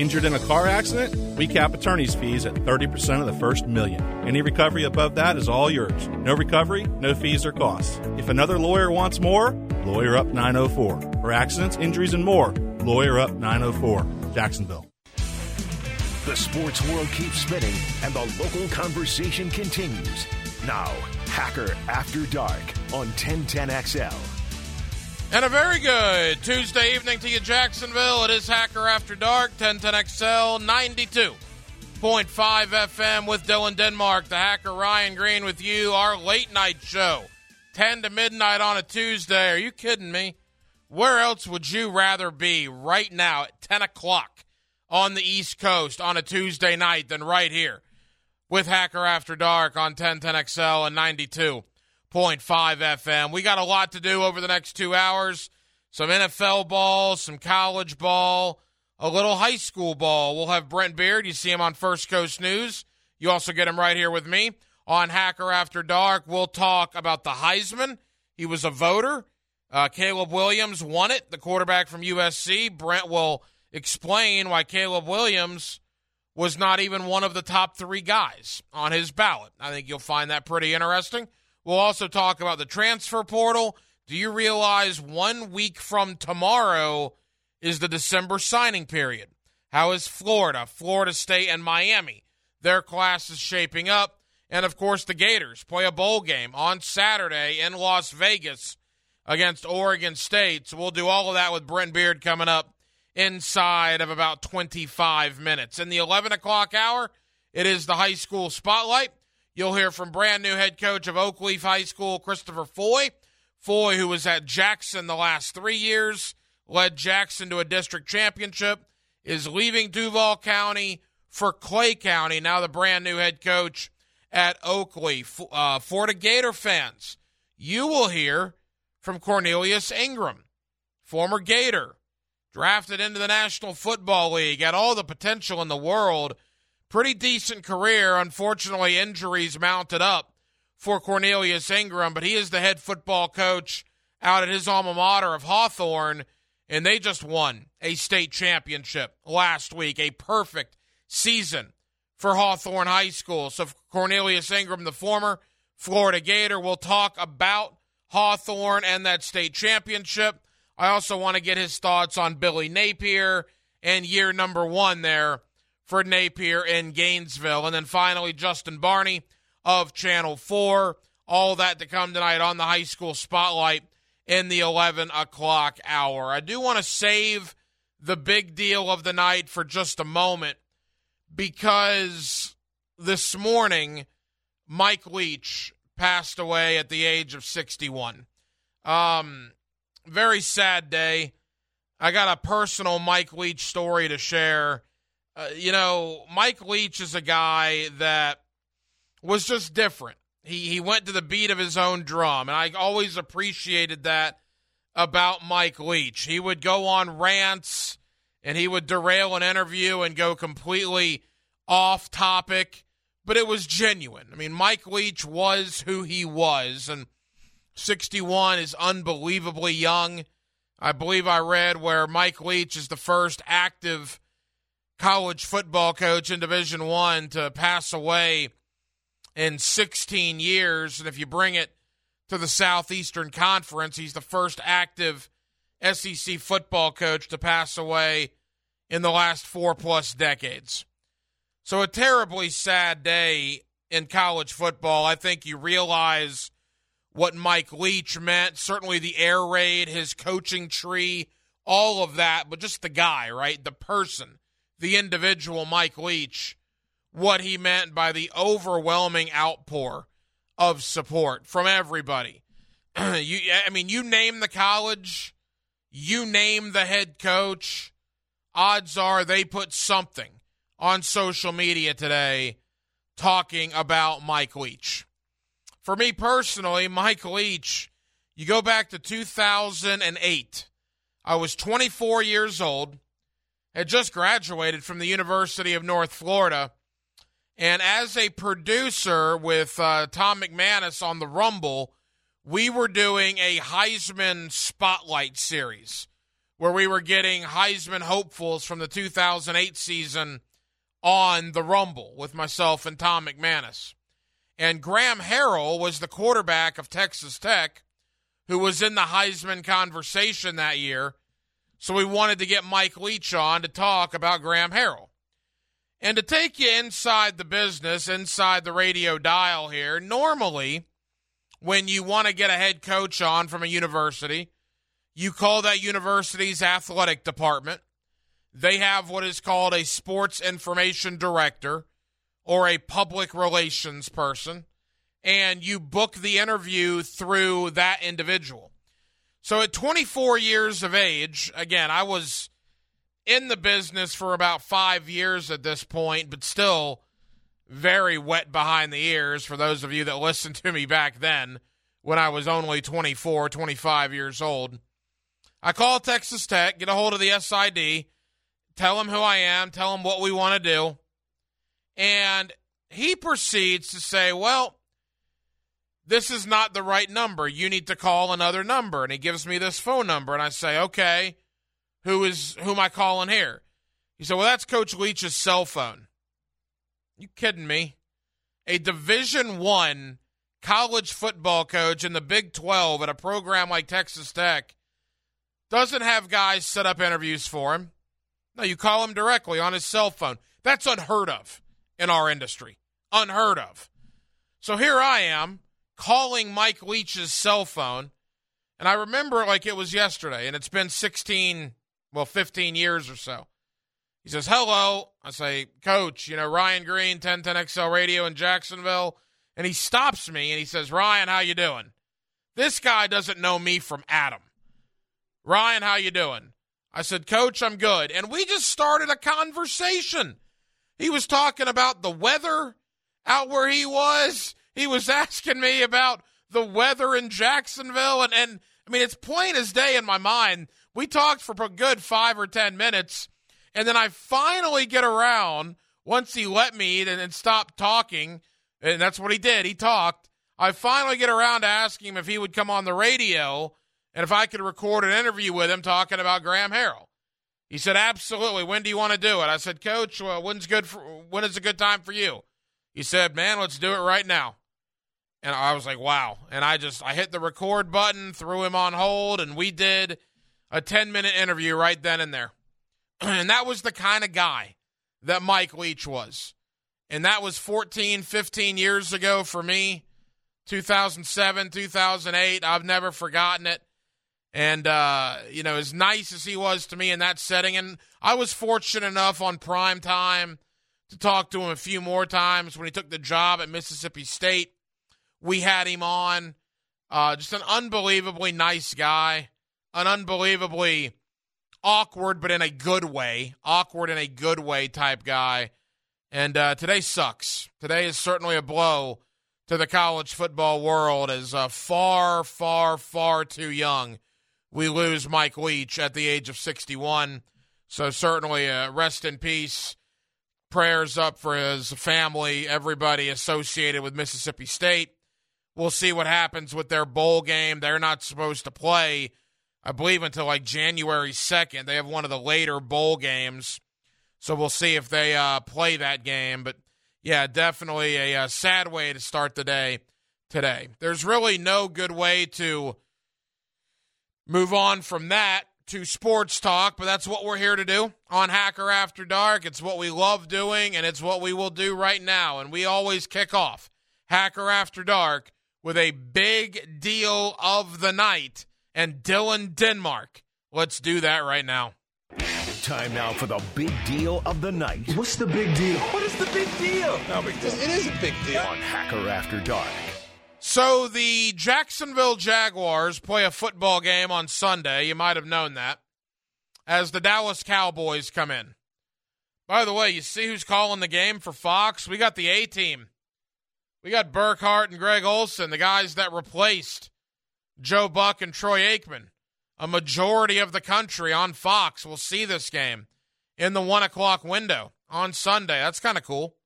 Injured in a car accident? We cap attorney's fees at 30% of the first million. Any recovery above that is all yours. No recovery, no fees or costs. If another lawyer wants more, Lawyer Up 904. For accidents, injuries, and more, Lawyer Up 904. Jacksonville. The sports world keeps spinning and the local conversation continues. Now, Hacker After Dark on 1010XL. And a very good Tuesday evening to you, Jacksonville. It is Hacker After Dark, 1010XL 92.5 FM with Dylan Denmark, the Hacker Ryan Green with you, our late night show, 10 to midnight on a Tuesday. Are you kidding me? Where else would you rather be right now at 10 o'clock on the East Coast on a Tuesday night than right here with Hacker After Dark on 1010XL and 92? 101.5 FM. We got a lot to do over the next two hours. Some NFL ball, some college ball, a little high school ball. We'll have Brent Beard. You see him on First Coast News. You also get him right here with me on Hacker After Dark. We'll talk about the Heisman. He was a voter. Uh, Caleb Williams won it, the quarterback from USC. Brent will explain why Caleb Williams was not even one of the top three guys on his ballot. I think you'll find that pretty interesting. We'll also talk about the transfer portal. Do you realize one week from tomorrow is the December signing period? How is Florida, Florida State, and Miami? Their class is shaping up. And of course, the Gators play a bowl game on Saturday in Las Vegas against Oregon State. So we'll do all of that with Brent Beard coming up inside of about 25 minutes. In the 11 o'clock hour, it is the high school spotlight. You'll hear from brand new head coach of Oakleaf High School, Christopher Foy. Foy, who was at Jackson the last three years, led Jackson to a district championship, is leaving Duval County for Clay County, now the brand new head coach at Oakleaf. Uh, Florida Gator fans, you will hear from Cornelius Ingram, former Gator, drafted into the National Football League, had all the potential in the world pretty decent career. Unfortunately, injuries mounted up for Cornelius Ingram, but he is the head football coach out at his alma mater of Hawthorne, and they just won a state championship last week. A perfect season for Hawthorne High School. So, Cornelius Ingram, the former Florida Gator, will talk about Hawthorne and that state championship. I also want to get his thoughts on Billy Napier and year number one there for Napier in Gainesville. And then finally, Justin Barney of Channel 4. All that to come tonight on the high school spotlight in the 11 o'clock hour. I do want to save the big deal of the night for just a moment because this morning, Mike Leach passed away at the age of 61. Um, very sad day. I got a personal Mike Leach story to share uh, you know, Mike Leach is a guy that was just different. He he went to the beat of his own drum, and I always appreciated that about Mike Leach. He would go on rants and he would derail an interview and go completely off topic, but it was genuine. I mean, Mike Leach was who he was, and 61 is unbelievably young. I believe I read where Mike Leach is the first active college football coach in Division One to pass away in 16 years, and if you bring it to the Southeastern Conference, he's the first active SEC football coach to pass away in the last four plus decades. So, a terribly sad day in college football. I think you realize what Mike Leach meant. Certainly, the air raid, his coaching tree, all of that, but just the guy, right? The person the individual Mike Leach what he meant by the overwhelming outpour of support from everybody. you, I mean, you name the college, you name the head coach. Odds are they put something on social media today talking about Mike Leach. For me personally, Mike Leach, you go back to 2008. I was 24 years old had just graduated from the University of North Florida. And as a producer with uh, Tom McManus on the Rumble, we were doing a Heisman Spotlight series where we were getting Heisman hopefuls from the 2008 season on the Rumble with myself and Tom McManus. And Graham Harrell was the quarterback of Texas Tech who was in the Heisman conversation that year. So we wanted to get Mike Leach on to talk about Graham Harrell. And to take you inside the business, inside the radio dial here, normally when you want to get a head coach on from a university, you call that university's athletic department. They have what is called a sports information director or a public relations person, and you book the interview through that individual. So at 24 years of age, again, I was in the business for about five years at this point, but still very wet behind the ears for those of you that listened to me back then when I was only 24, 25 years old. I call Texas Tech, get a hold of the SID, tell him who I am, tell him what we want to do. And he proceeds to say, Well, this is not the right number. You need to call another number. And he gives me this phone number. And I say, Okay, who is who am I calling here? He said, Well, that's Coach Leach's cell phone. You kidding me? A division one college football coach in the Big 12 at a program like Texas Tech doesn't have guys set up interviews for him. No, you call him directly on his cell phone. That's unheard of in our industry. Unheard of. So here I am calling Mike Leach's cell phone, and I remember like it was yesterday, and it's been 16, well, 15 years or so. He says, Hello. I say, Coach, you know, Ryan Green, 1010XL Radio in Jacksonville. And he stops me and he says, Ryan, how you doing? This guy doesn't know me from Adam. Ryan, how you doing? I said, Coach, I'm good. And we just started a conversation. He was talking about the weather out where he was. He was asking me about the weather in Jacksonville. And, and I mean, it's plain as day in my mind. We talked for a good five or 10 minutes. And then I finally get around once he let me and, and stop talking. And that's what he did. He talked. I finally get around to asking him if he would come on the radio and if I could record an interview with him talking about Graham Harrell. He said, "Absolutely. When do you want to do it?" I said, "Coach, well, when's good for when is a good time for you?" He said, "Man, let's do it right now." And I was like, "Wow!" And I just I hit the record button, threw him on hold, and we did a ten minute interview right then and there. and that was the kind of guy that Mike Leach was. And that was 14, 15 years ago for me. 2007, 2008. I've never forgotten it. And, uh, you know, as nice as he was to me in that setting, and I was fortunate enough on prime time to talk to him a few more times when he took the job at Mississippi State. We had him on. Uh, just an unbelievably nice guy, an unbelievably awkward, but in a good way, awkward in a good way type guy. And uh, today sucks. Today is certainly a blow to the college football world as uh, far, far, far too young we lose Mike Leach at the age of 61. So certainly uh, rest in peace. Prayers up for his family, everybody associated with Mississippi State. We'll see what happens with their bowl game. They're not supposed to play, I believe, until like January 2nd. They have one of the later bowl games. So we'll see if they uh, play that game. But yeah, definitely a, a uh, sad way to start the day today. There's really no good way to move on from that to sports talk, but that's what we're here to do on Hacker After Dark. It's what we love doing, and it's what we will do right now. And we always kick off Hacker After Dark with a big deal of the night and Dylan Denmark. Let's do that right now. Time now for the big deal of the night. What's the big deal? What is the big deal? No big deal. It is a big deal. On Hacker After Dark. So the Jacksonville Jaguars play a football game on Sunday. You might have known that. As the Dallas Cowboys come in. By the way, you see who's calling the game for Fox? We got the A team. We got Burkhardt and Greg Olsen, the guys that replaced Joe Buck and Troy Aikman. A majority of the country on Fox will see this game in the one o'clock window on Sunday. That's kind of cool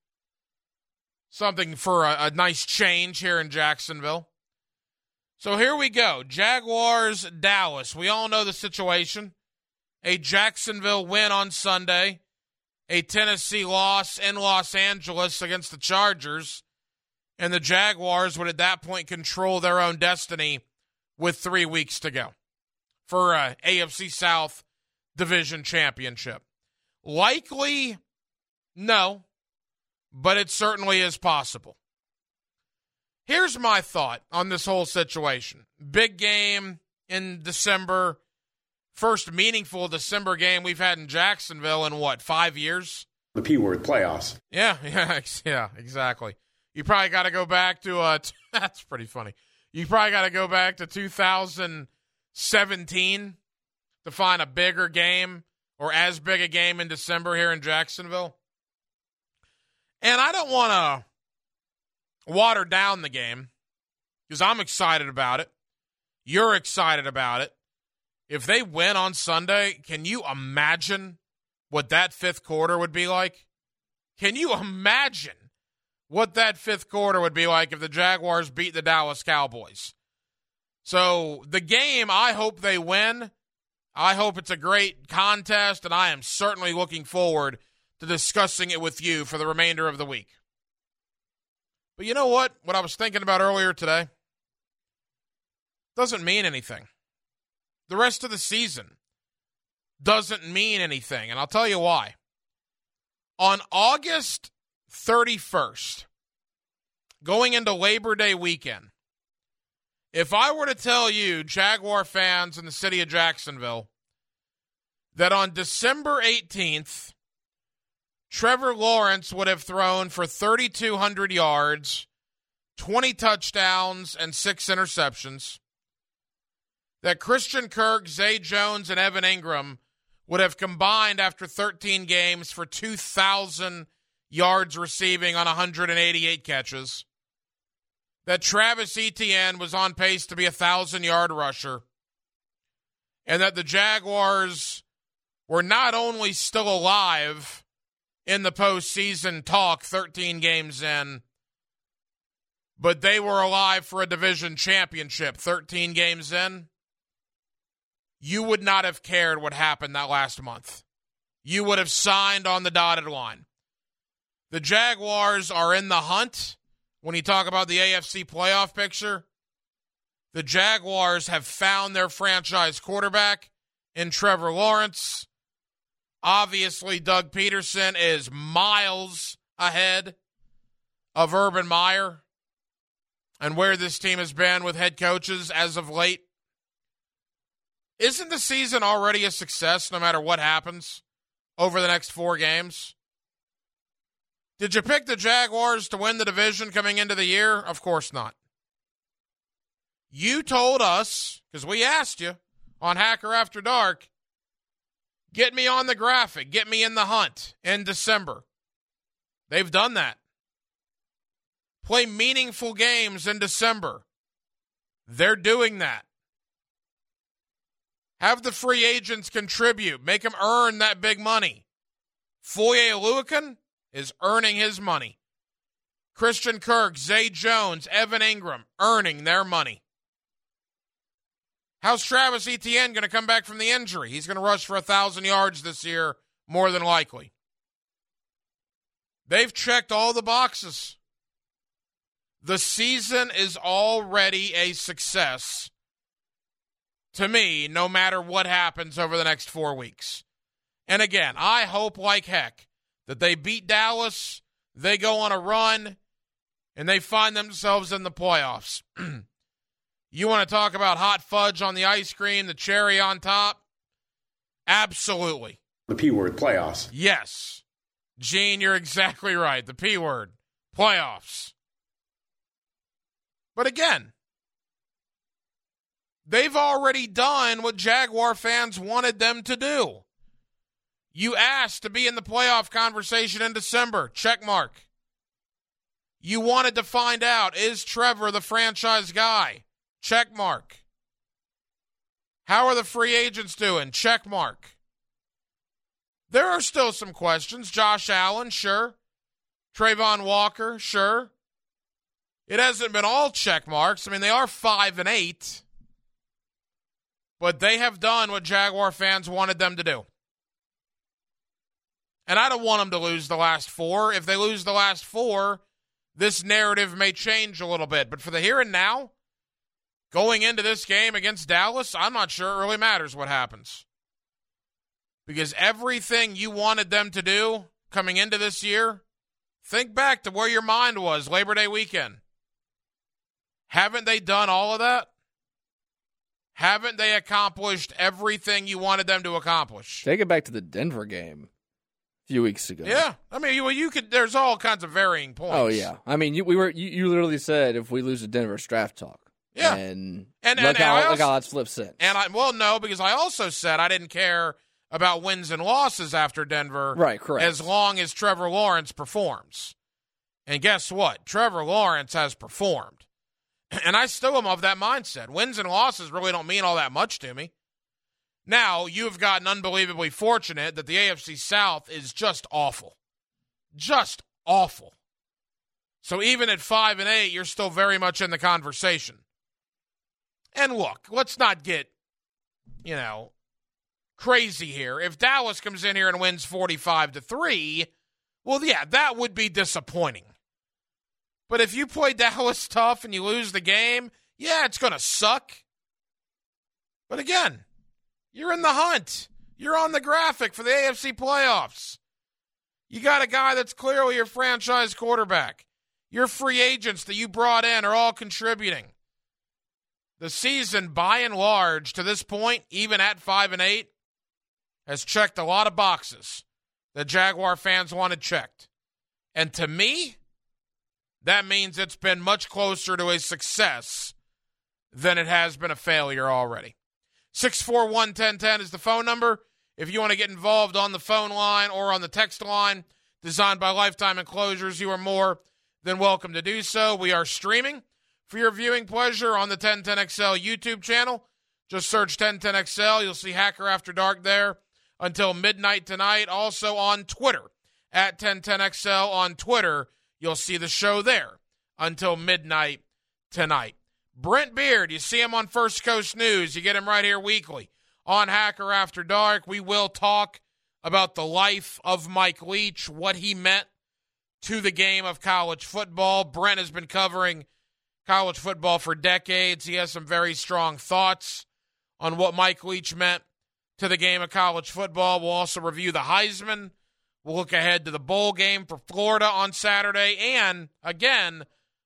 something for a, a nice change here in Jacksonville. So here we go Jaguars, Dallas. We all know the situation. a Jacksonville win on Sunday, a Tennessee loss in Los Angeles against the Chargers, and the Jaguars would at that point control their own destiny with three weeks to go for a AFC South division championship. Likely, no, but it certainly is possible. Here's my thought on this whole situation. Big game in December, first meaningful December game we've had in Jacksonville in what, five years? The P word, playoffs. Yeah, yeah, yeah, exactly. You probably got to go back to, uh, that's pretty funny. You probably got to go back to 2017 to find a bigger game or as big a game in December here in Jacksonville. And I don't want to water down the game because I'm excited about it. You're excited about it. If they win on Sunday, can you imagine what that fifth quarter would be like? Can you imagine what that fifth quarter would be like if the Jaguars beat the Dallas Cowboys? So, the game, I hope they win. I hope it's a great contest, and I am certainly looking forward to discussing it with you for the remainder of the week. But you know what? What I was thinking about earlier today doesn't mean anything. The rest of the season doesn't mean anything, and I'll tell you why. On August 31st, going into Labor Day weekend, if I were to tell you, Jaguar fans in the city of Jacksonville, that on December 18th, Trevor Lawrence would have thrown for 3,200 yards, 20 touchdowns, and six interceptions. That Christian Kirk, Zay Jones, and Evan Engram would have combined after 13 games for 2,000 yards receiving on 188 catches. That Travis Etienne was on pace to be a 1,000 yard rusher. And that the Jaguars were not only still alive in the postseason talk 13 games in, but they were alive for a division championship 13 games in, you would not have cared what happened that last month. You would have signed on the dotted line. The Jaguars are in the hunt when you talk about the AFC playoff picture. The Jaguars have found their franchise quarterback in Trevor Lawrence. Obviously, Doug Pederson is miles ahead of Urban Meyer and where this team has been with head coaches as of late. Isn't the season already a success no matter what happens over the next four games? Did you pick the Jaguars to win the division coming into the year? Of course not. You told us, because we asked you on Hacker After Dark, Get me on the graphic. Get me in the hunt in December. They've done that. Play meaningful games in December. They're doing that. Have the free agents contribute. Make them earn that big money. Foye Oluokun is earning his money. Christian Kirk, Zay Jones, Evan Engram earning their money. How's Travis Etienne going to come back from the injury? He's going to rush for a 1,000 yards this year, more than likely. They've checked all the boxes. The season is already a success to me, no matter what happens over the next four weeks. And again, I hope like heck that they beat Dallas, they go on a run, and they find themselves in the playoffs. You want to talk about hot fudge on the ice cream, the cherry on top? Absolutely. The P word, playoffs. Yes. Gene, you're exactly right. The P word, playoffs. But again, they've already done what Jaguar fans wanted them to do. You asked to be in the playoff conversation in December. Check mark. You wanted to find out is Trevor the franchise guy? Check mark. How are the free agents doing? Check mark. There are still some questions. Josh Allen, sure. Travon Walker, sure. It hasn't been all check marks. I mean, they are five and eight. but they have done what Jaguar fans wanted them to do. And I don't want them to lose the last four. If they lose the last four, this narrative may change a little bit. But for the here and now, going into this game against Dallas, I'm not sure it really matters what happens. Because everything you wanted them to do coming into this year, think back to where your mind was Labor Day weekend. Haven't they done all of that? Haven't they accomplished everything you wanted them to accomplish? Take it back to the Denver game few weeks ago. Yeah, I mean, you, you could. There's all kinds of varying points. Oh yeah, I mean, you, we were you, you literally said if we lose to Denver, draft talk. Yeah, and and, look and, how and I look how also, flipped since. and I well no because I also said I didn't care about wins and losses after Denver. Right, correct. As long as Trevor Lawrence performs, and guess what? Trevor Lawrence has performed, and I still am of that mindset. Wins and losses really don't mean all that much to me. Now you've gotten unbelievably fortunate that the AFC South is just awful, just awful. So even at five and eight, you're still very much in the conversation. And look, let's not get, you know, crazy here. If Dallas comes in here and wins 45 to 3, well, yeah, that would be disappointing. But if you play Dallas tough and you lose the game, yeah, it's going to suck. But again, you're in the hunt. You're on the graphic for the AFC playoffs. You got a guy that's clearly your franchise quarterback. Your free agents that you brought in are all contributing. The season, by and large, to this point, even at five and eight, has checked a lot of boxes that Jaguar fans wanted checked. And to me, that means it's been much closer to a success than it has been a failure already. 641 1010 is the phone number. If you want to get involved on the phone line or on the text line, designed by Lifetime Enclosures, you are more than welcome to do so. We are streaming for your viewing pleasure on the 1010XL YouTube channel. Just search 1010XL. You'll see Hacker After Dark there until midnight tonight. Also on Twitter at 1010XL on Twitter. You'll see the show there until midnight tonight. Brent Beard, you see him on First Coast News. You get him right here weekly on Hacker After Dark. We will talk about the life of Mike Leach, what he meant to the game of college football. Brent has been covering college football for decades. He has some very strong thoughts on what Mike Leach meant to the game of college football. We'll also review the Heisman. We'll look ahead to the bowl game for Florida on Saturday. And again,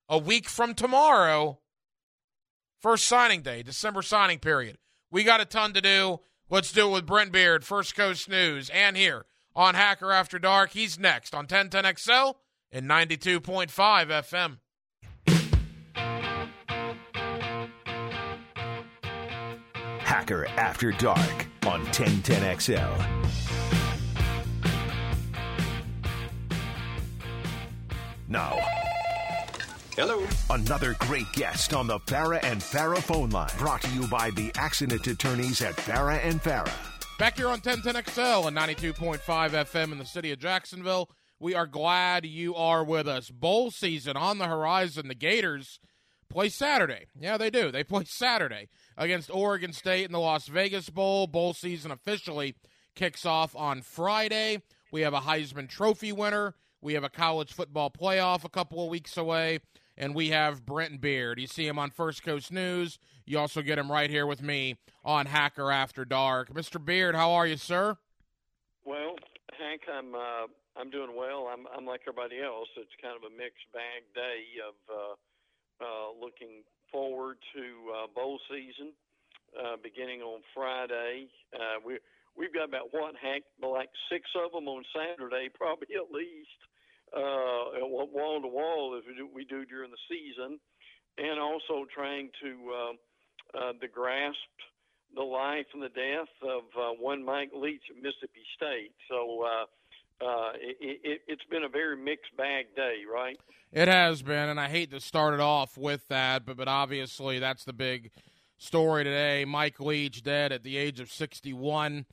a week from tomorrow, first signing day, December signing period. We got a ton to do. Let's do it with Brent Beard, First Coast News, and here on Hacker After Dark. He's next on 1010XL and 92.5 FM. Hacker After Dark on 1010XL. Now, Hello. another great guest on the Farah and Farah phone line. Brought to you by the accident attorneys at Farah and Farah. Back here on 1010XL and 92.5 FM in the city of Jacksonville. We are glad you are with us. Bowl season on the horizon. The Gators play Saturday. Yeah, they do. They play Saturday against Oregon State in the Las Vegas Bowl. Bowl season officially kicks off on Friday. We have a Heisman Trophy winner. We have a college football playoff a couple of weeks away. And we have Brent Beard. You see him on First Coast News. You also get him right here with me on Hacker After Dark. Mr. Beard, how are you, sir? Well, Hank, I'm uh, I'm doing well. I'm I'm like everybody else. It's kind of a mixed bag day of uh, uh, looking forward to uh, bowl season uh, beginning on Friday. Uh, we we've got about what Hank, like six of them on Saturday, probably at least uh, wall to wall as we do, we do during the season, and also trying to uh, uh, the grasp the life and the death of uh, one Mike Leach at Mississippi State. So uh, uh, it, it, it's been a very mixed bag day, right? It has been, and I hate to start it off with that, but but obviously that's the big story today. Mike Leach dead at the age of 61.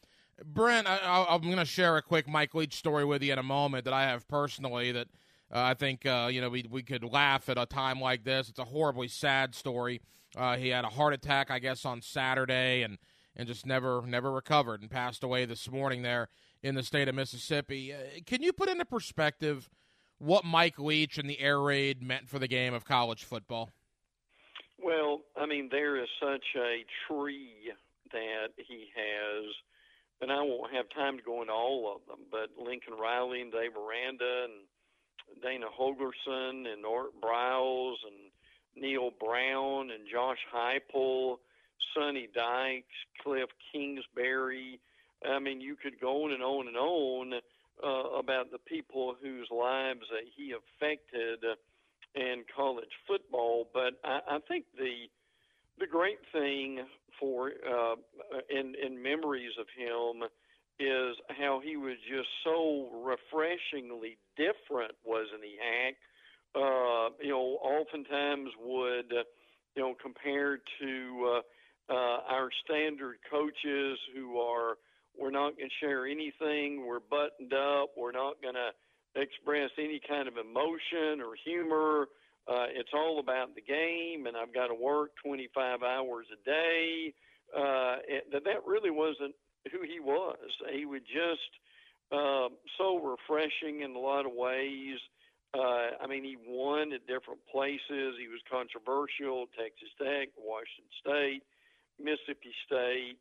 Brent, I, am going to share a quick Mike Leach story with you in a moment that I have personally that uh, I think uh, you know we we could laugh at a time like this. It's a horribly sad story. Uh, he had a heart attack, I guess, on Saturday, and and just never never recovered and passed away this morning there in the state of Mississippi. Uh, can you put into perspective what Mike Leach and the air raid meant for the game of college football? Well, I mean, there is such a tree that he has, and I won't have time to go into all of them, but Lincoln Riley and Dave Aranda and Dana Holgorsen and Art Briles and Neal Brown and Josh Heupel, Sonny Dykes, Cliff Kingsbury. I mean, you could go on and on and on uh, about the people whose lives that he affected in college football. But I, I think the the great thing for uh, in in memories of him is how he was just so refreshingly different, wasn't he, Hank? Uh, you know, oftentimes would uh, you know compared to uh, uh, our standard coaches who are we're not going to share anything. We're buttoned up. We're not going to express any kind of emotion or humor. Uh, it's all about the game, and I've got to work 25 hours a day. Uh, that really wasn't who he was. He was just uh, so refreshing in a lot of ways. Uh, I mean, he won at different places. He was controversial. Texas Tech, Washington State, Mississippi State.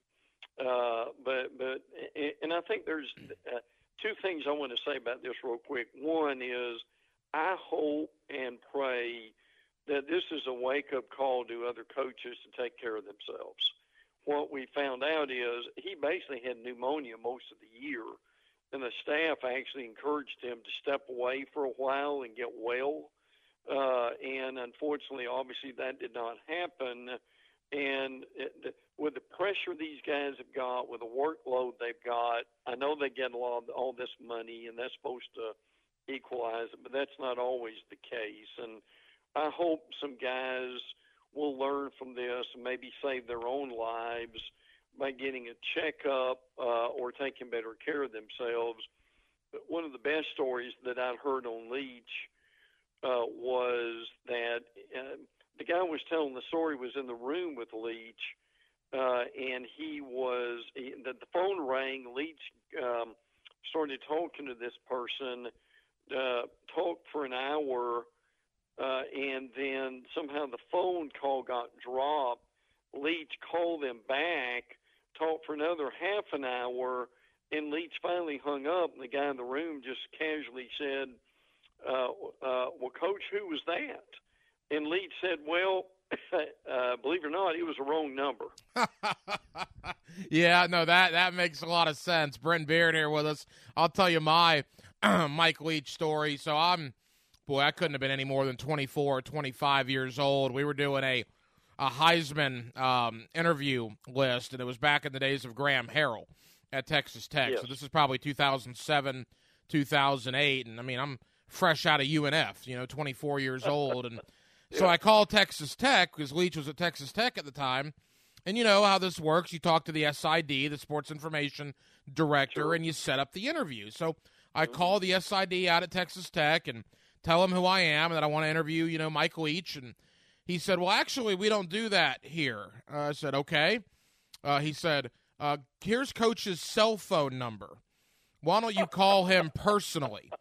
Uh, but but and I think there's uh, two things I want to say about this real quick. One is I hope and pray that this is a wake up call to other coaches to take care of themselves. What we found out is he basically had pneumonia most of the year, and the staff actually encouraged him to step away for a while and get well. Uh, and unfortunately, obviously, that did not happen. And it, with the pressure these guys have got, with the workload they've got, I know they get a lot of all this money, and that's supposed to equalize it, but that's not always the case. And I hope some guys will learn from this and maybe save their own lives by getting a checkup uh, or taking better care of themselves. But one of the best stories that I've heard on Leach uh, was that uh, the guy was telling the story was in the room with Leach uh, and he was he, the, the phone rang. Leach um, started talking to this person, uh, talked for an hour, uh, and then somehow the phone call got dropped. Leach called them back, talked for another half an hour, and Leach finally hung up. And the guy in the room just casually said, uh, uh, "Well, Coach, who was that?" And Leach said, "Well." uh, believe it or not, it was a wrong number. yeah, no, that that makes a lot of sense. Brent Beard here with us. I'll tell you my Mike Leach story. So I'm, boy, I couldn't have been any more than 24 or 25 years old. We were doing a a Heisman um, interview list, and it was back in the days of Graham Harrell at Texas Tech. Yes. So this is probably 2007, 2008, and I mean I'm fresh out of UNF, you know, 24 years old, and so I called Texas Tech because Leach was at Texas Tech at the time. And you know how this works. You talk to the SID, the Sports Information Director, Sure. and you set up the interview. So I Mm-hmm. call the SID out at Texas Tech and tell him who I am and that I want to interview, you know, Mike Leach. And he said, Well, actually, we don't do that here. Uh, I said, Okay. Uh, he said, uh, Here's Coach's cell phone number. Why don't you call him personally?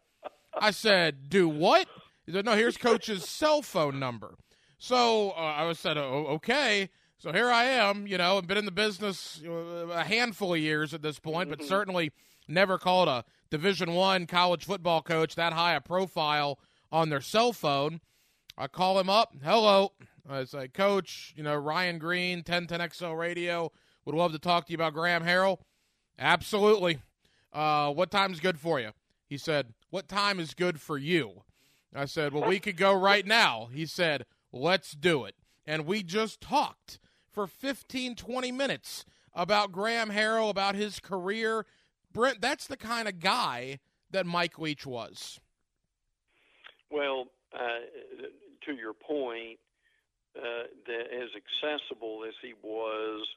I said, Do what? He said, No, here's Coach's cell phone number. So uh, I said, oh, Okay. So here I am, you know, I've been in the business a handful of years at this point, but certainly never called a Division One college football coach that high a profile on their cell phone. I call him up. Hello. I say, Coach, you know, Ryan Green, 1010XL Radio, would love to talk to you about Graham Harrell. Absolutely. Uh, what time's good for you? He said, What time is good for you? I said, Well, we could go right now. He said, Let's do it. And we just talked for 15, 20 minutes about Graham Harrell, about his career. Brent, that's the kind of guy that Mike Leach was. Well, uh, to your point, uh, that as accessible as he was,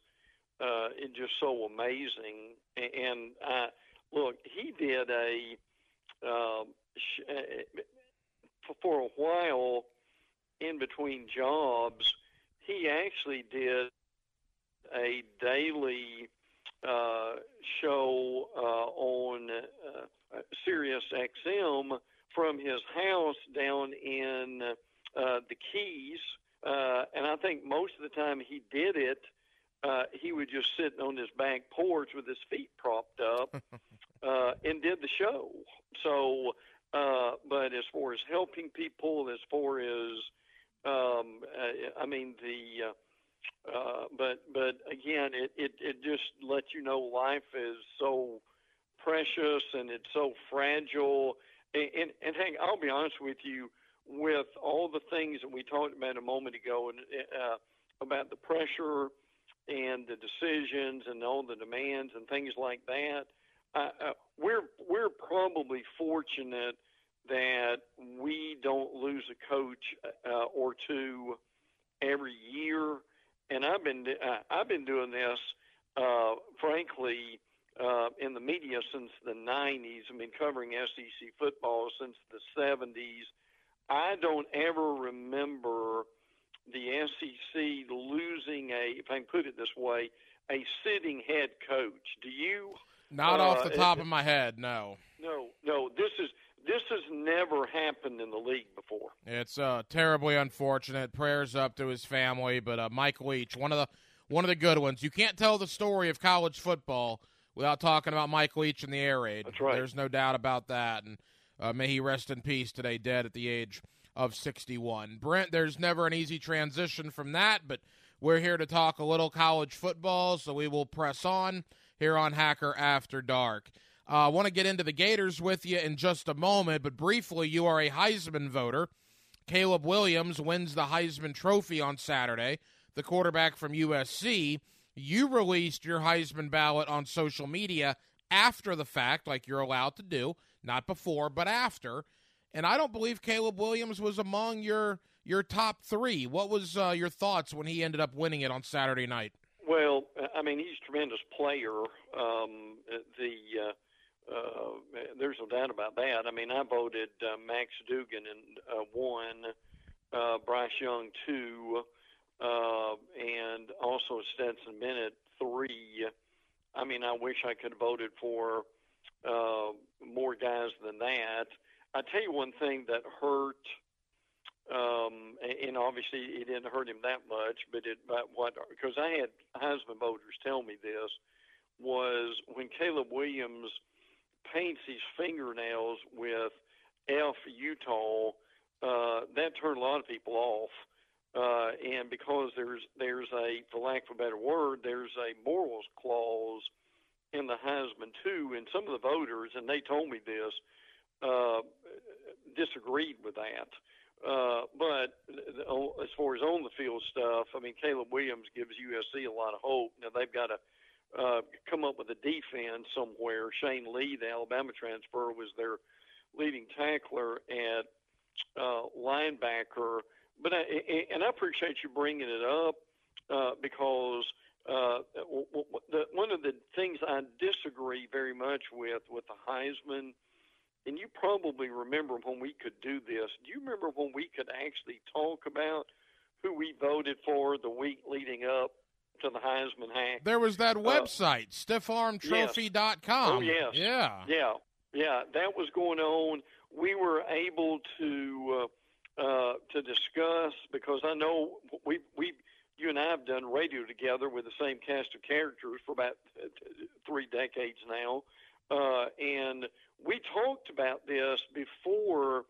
uh, just so amazing. And uh, look, he did a sh- uh, for a while in between jobs. He actually did a daily uh, show uh, on uh, Sirius XM from his house down in uh, the Keys, uh, and I think most of the time he did it. Uh, he would just sit on his back porch with his feet propped up uh, and did the show. So, uh, but as far as helping people, as far as um, uh, I mean the, uh, uh, but but again, it, it it just lets you know life is so precious and it's so fragile. And, and, and Hank, I'll be honest with you, with all the things that we talked about a moment ago, and uh, about the pressure and the decisions and all the demands and things like that. Uh, uh, we're we're probably fortunate that we don't lose a coach uh, or two every year. And I've been uh, I've been doing this, uh, frankly, uh, in the media since the '90s. I've been covering SEC football since the '70s. I don't ever remember the SEC losing a, if I can put it this way, a sitting head coach. Do you? Not uh, off the top it, of my head, no. No, no. This is this has never happened in the league before. It's uh, terribly unfortunate. Prayers up to his family, but uh, Mike Leach, one of the one of the good ones. You can't tell the story of college football without talking about Mike Leach and the air raid. That's right. There's no doubt about that. And uh, may he rest in peace today, dead at the age of 61. Brent, there's never an easy transition from that, but we're here to talk a little college football, so we will press on here on Hacker After Dark. Uh, I want to get into the Gators with you in just a moment, but briefly, you are a Heisman voter. Caleb Williams wins the Heisman Trophy on Saturday, the quarterback from USC. You released your Heisman ballot on social media after the fact, like you're allowed to do, not before, but after. And I don't believe Caleb Williams was among your your top three. What was uh, your thoughts when he ended up winning it on Saturday night? Well, I mean, he's a tremendous player. Um, the uh, uh, there's no doubt about that. I mean, I voted uh, Max Duggan in uh, one, uh, Bryce Young two, uh, and also Stetson Bennett three. I mean, I wish I could have voted for uh, more guys than that. I tell you one thing that hurt, um, and obviously it didn't hurt him that much, but it but what because I had Heisman voters tell me this was when Caleb Williams paints his fingernails with F Utah, uh, that turned a lot of people off. Uh, and because there's there's a, for lack of a better word, there's a morals clause in the Heisman too, and some of the voters, and they told me this, uh, disagreed with that. Uh, but as far as on the field stuff, I mean, Caleb Williams gives USC a lot of hope. Now they've got to uh, come up with a defense somewhere. Shane Lee, the Alabama transfer, was their leading tackler at uh, linebacker. But I, and I appreciate you bringing it up uh, because uh, the, one of the things I disagree very much with with the Heisman and you probably remember when we could do this. Do you remember when we could actually talk about who we voted for the week leading up to the Heisman hack? There was that website, uh, stiffarmtrophy.com. Oh, yes. Yeah. Yeah. Yeah. That was going on. We were able to. Uh, uh, to discuss because I know we we you and I have done radio together with the same cast of characters for about three decades now, uh, and we talked about this before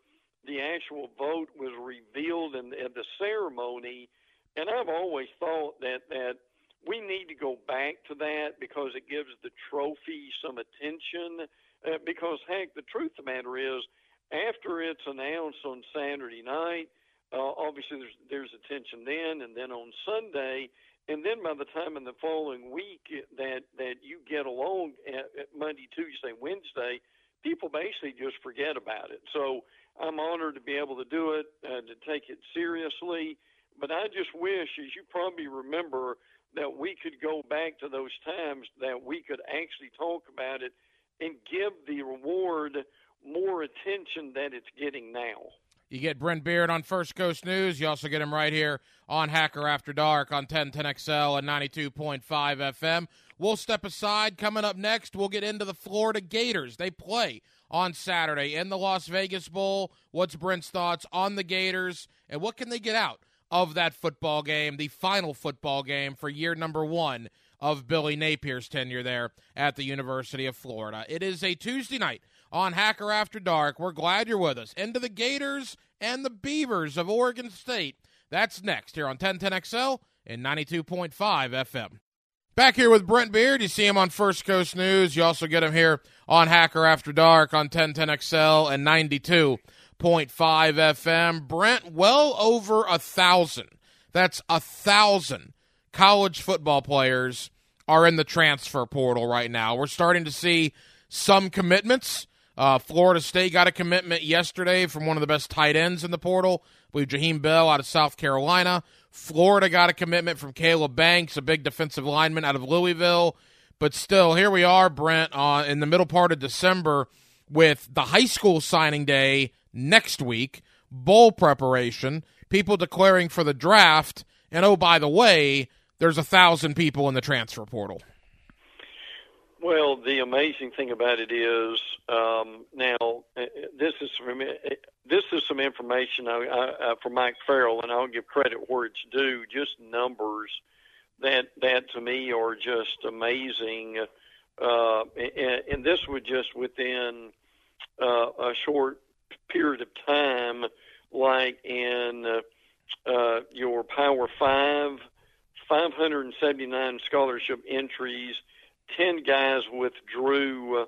the actual vote was revealed in, in the ceremony, and I've always thought that that we need to go back to that because it gives the trophy some attention. Uh, because heck, the truth of the matter is, after it's announced on Saturday night, uh, obviously there's there's attention then, and then on Sunday, and then by the time in the following week that that you get along at, at Monday, Tuesday, Wednesday, people basically just forget about it. So I'm honored to be able to do it, uh, to take it seriously. But I just wish, as you probably remember, that we could go back to those times that we could actually talk about it and give the reward more attention that it's getting now. You get Brent Beard on First Coast News. You also get him right here on Hacker After Dark on 1010XL and 92.5 FM. We'll step aside. Coming up next, we'll get into the Florida Gators. They play on Saturday in the Las Vegas Bowl. What's Brent's thoughts on the Gators and what can they get out of that football game, the final football game for year number one of Billy Napier's tenure there at the University of Florida? It is a Tuesday night on Hacker After Dark. We're glad you're with us. Into the Gators and the Beavers of Oregon State. That's next here on 1010XL and 92.5 FM. Back here with Brent Beard. You see him on First Coast News. You also get him here on Hacker After Dark on 1010XL and 92.5 FM. Brent, well over a thousand. That's a thousand college football players are in the transfer portal right now. We're starting to see some commitments. Uh, Florida State got a commitment yesterday from one of the best tight ends in the portal. I believe Jaheim Bell out of South Carolina. Florida got a commitment from Caleb Banks, a big defensive lineman out of Louisville. But still, here we are, Brent, uh, in the middle part of December with the high school signing day next week, bowl preparation, people declaring for the draft, and oh, by the way, there's a thousand people in the transfer portal. Well, the amazing thing about it is um, now uh, this is from, this is some information I, I, from Mike Farrell, and I'll give credit where it's due. Just numbers that that to me are just amazing, uh, and, and this was just within uh, a short period of time, like in uh, uh, your Power Five, 579 scholarship entries 10 guys withdrew uh,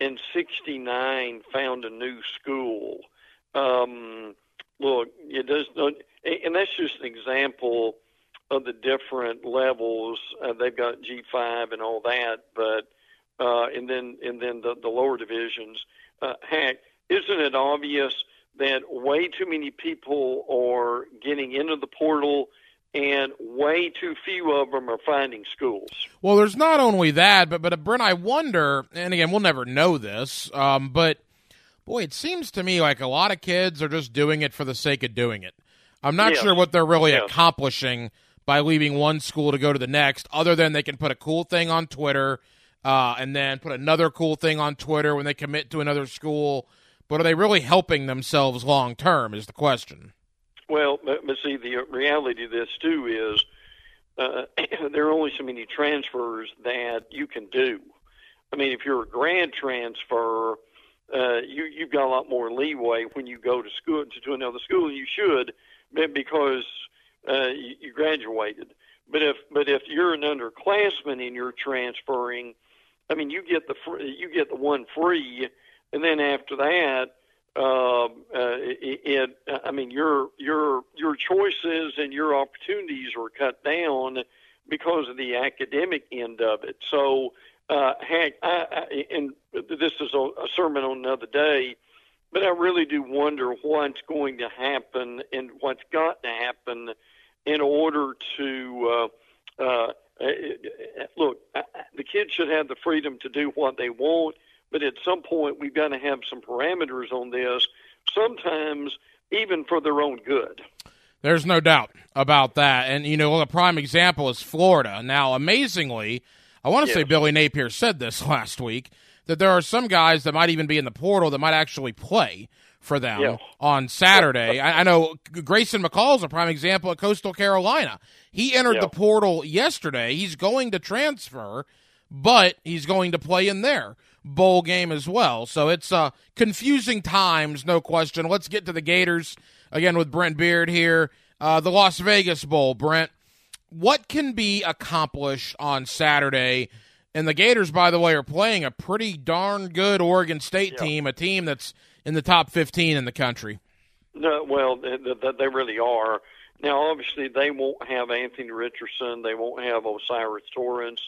and 69 found a new school. Um, look, it does not, and that's just an example of the different levels. Uh, they've got G5 and all that, but uh, and then and then the, the lower divisions. Uh, heck, isn't it obvious that way too many people are getting into the portal? and way too few of them are finding schools. Well, there's not only that, but but Brent, I wonder, and again, we'll never know this, um, but boy, it seems to me like a lot of kids are just doing it for the sake of doing it. I'm not yes. sure what they're really yes. accomplishing by leaving one school to go to the next, other than they can put a cool thing on Twitter uh, and then put another cool thing on Twitter when they commit to another school. But are they really helping themselves long term? Is the question. Well, but, but see, the reality of this too is uh, there are only so many transfers that you can do. I mean, if you're a grad transfer, uh, you you've got a lot more leeway when you go to school to, to another school. You should, because uh, you, you graduated. But if but if you're an underclassman and you're transferring, I mean, you get the free, you get the one free, and then after that, um, uh, it, it, I mean, your your your choices and your opportunities were cut down because of the academic end of it. So, uh, heck, I, I, and this is a, a sermon on another day, but I really do wonder what's going to happen and what's got to happen in order to uh, uh, look. The kids should have the freedom to do what they want but at some point, we've got to have some parameters on this, sometimes even for their own good. There's no doubt about that. And, you know, a prime example is Florida. Now, amazingly, I want to yes. say Billy Napier said this last week that there are some guys that might even be in the portal that might actually play for them yeah. on Saturday. I, I, know Grayson McCall is a prime example at Coastal Carolina. He entered yeah. the portal yesterday. He's going to transfer, but he's going to play in there bowl game as well. So it's uh, confusing times, no question. Let's get to the Gators again with Brent Beard here. Uh, the Las Vegas Bowl, Brent. What can be accomplished on Saturday? And the Gators, by the way, are playing a pretty darn good Oregon State yeah. team, a team that's in the top 15 in the country. No, well, they, they really are. Now, obviously, they won't have Anthony Richardson. They won't have O'Cyrus Torrence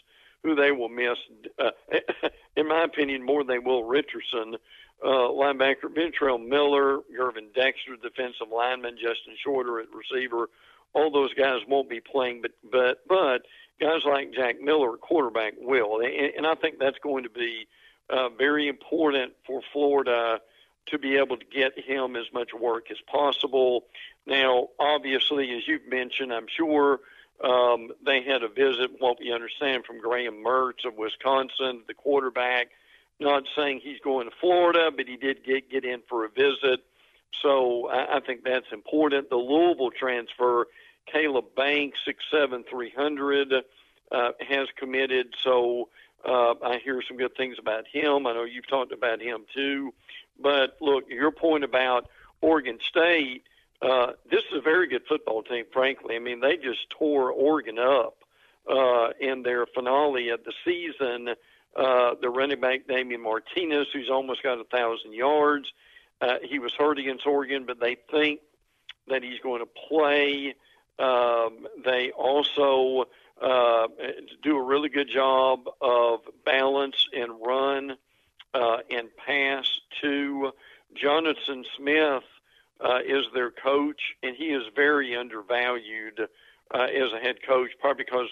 who they will miss. Uh, in my opinion, more than they will Richardson. Uh, linebacker Ventrell Miller, Gervon Dexter, defensive lineman Justin Shorter at receiver. All those guys won't be playing, but but but guys like Jack Miller, quarterback, will, and, and I think that's going to be uh, very important for Florida to be able to get him as much work as possible. Now, obviously, as you've mentioned, I'm sure um, they had a visit, what we understand, from Graham Mertz of Wisconsin, the quarterback. Not saying he's going to Florida, but he did get, get in for a visit. So I, I think that's important. The Louisville transfer, Caleb Banks, six seven three hundred, uh, has committed. So uh, I hear some good things about him. I know you've talked about him too. But look, your point about Oregon State, uh, this is a very good football team, frankly. I mean, they just tore Oregon up uh, in their finale of the season. Uh, the running back Damien Martinez, who's almost got a thousand yards. Uh, he was hurt against Oregon, but they think that he's going to play. Um, they also uh, do a really good job of balance and run uh, and pass to Jonathan Smith uh, is their coach, and he is very undervalued uh, as a head coach, probably because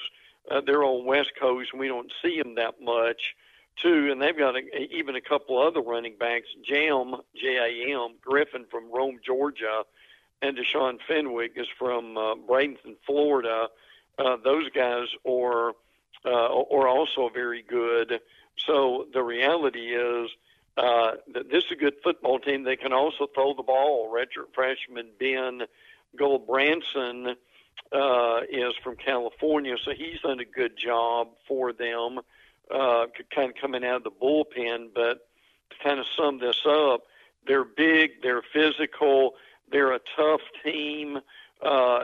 uh, they're on West Coast and we don't see him that much. Too, and they've got a, even a couple other running backs, Jam J A M Griffin from Rome, Georgia, and Deshaun Fenwick is from uh, Bradenton, Florida. Uh, those guys are uh, are also very good. So the reality is uh, this is a good football team. They can also throw the ball. Redshirt freshman Ben Gulbranson uh, is from California, so he's done a good job for them, uh, kind of coming out of the bullpen. But to kind of sum this up, they're big, they're physical, they're a tough team. Uh,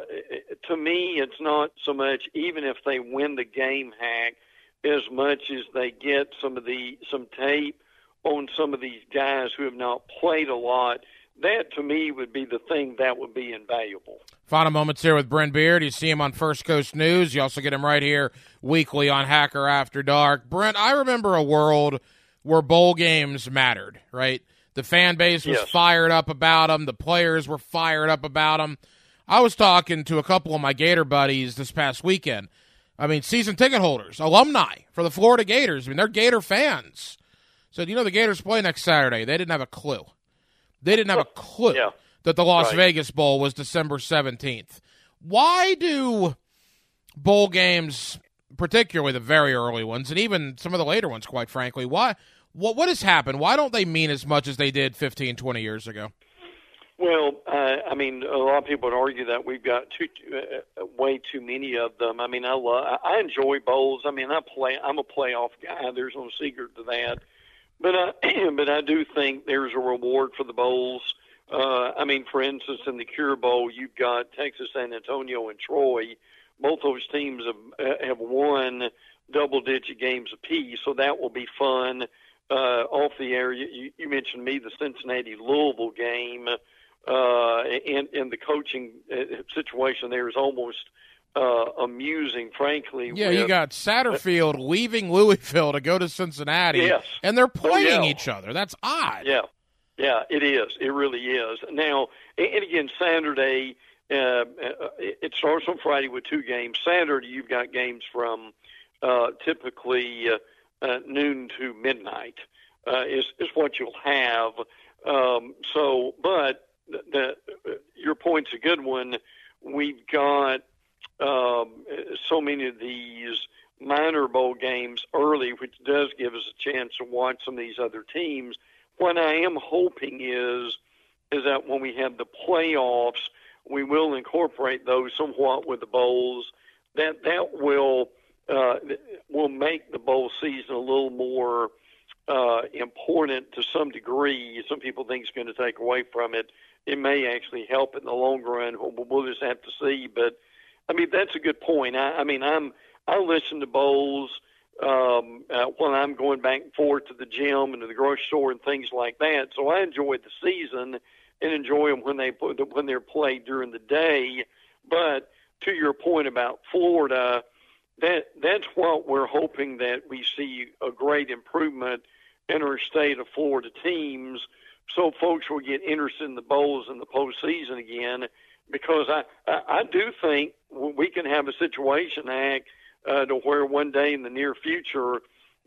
to me, it's not so much even if they win the game hack as much as they get some of the some tape on some of these guys who have not played a lot. That to me would be the thing that would be invaluable. Final moments here with Brent Beard. You see him on First Coast News. You also get him right here weekly on Hacker After Dark. Brent, I remember a world where bowl games mattered, right? The fan base was yes. fired up about them. The players were fired up about them. I was talking to a couple of my Gator buddies this past weekend. I mean, season ticket holders, alumni for the Florida Gators. I mean, they're Gator fans. Said, you know, the Gators play next Saturday. They didn't have a clue. They didn't have a clue yeah. that the Las Right. Vegas Bowl was December 17th. Why do bowl games, particularly the very early ones, and even some of the later ones, quite frankly, why? What, what has happened? Why don't they mean as much as they did 15, 20 years ago? Well, uh, I mean, a lot of people would argue that we've got too, uh, way too many of them. I mean, I love, I enjoy bowls. I mean, I play. I'm a playoff guy. There's no secret to that. But I, but I do think there's a reward for the bowls. Uh, I mean, for instance, in the Cure Bowl, you've got Texas, San Antonio, and Troy. Both those teams have uh, have won double-digit games apiece, so that will be fun. Uh, off the air, you, you mentioned me the Cincinnati Louisville game uh, and, and the coaching uh, situation there is almost uh, amusing, frankly. Yeah, with, you got Satterfield leaving Louisville to go to Cincinnati, Yes. and they're playing yeah. each other. That's odd. Yeah, yeah, it is. It really is. Now, and and again, Saturday. Uh, uh, it starts on Friday with two games. Saturday, you've got games from uh, typically uh, uh, noon to midnight. Uh, is is what you'll have. Um, so, but the, the your point's a good one. We've got um, so many of these minor bowl games early, which does give us a chance to watch some of these other teams. What I am hoping is is that when we have the playoffs, we will incorporate those somewhat with the bowls. That that will uh, will make the bowl season a little more uh, important to some degree. Some people think it's going to take away from it. It may actually help in the long run. We'll, we'll just have to see. But I mean, that's a good point. I, I mean, I'm I listen to bowls um, uh, when I'm going back and forth to the gym and to the grocery store and things like that. So I enjoy the season and enjoy them when they when they're played during the day. But to your point about Florida, that that's what we're hoping that we see a great improvement in our state of Florida teams, so folks will get interested in the bowls in the postseason again. Because I I, do think we can have a situation act uh, to where one day in the near future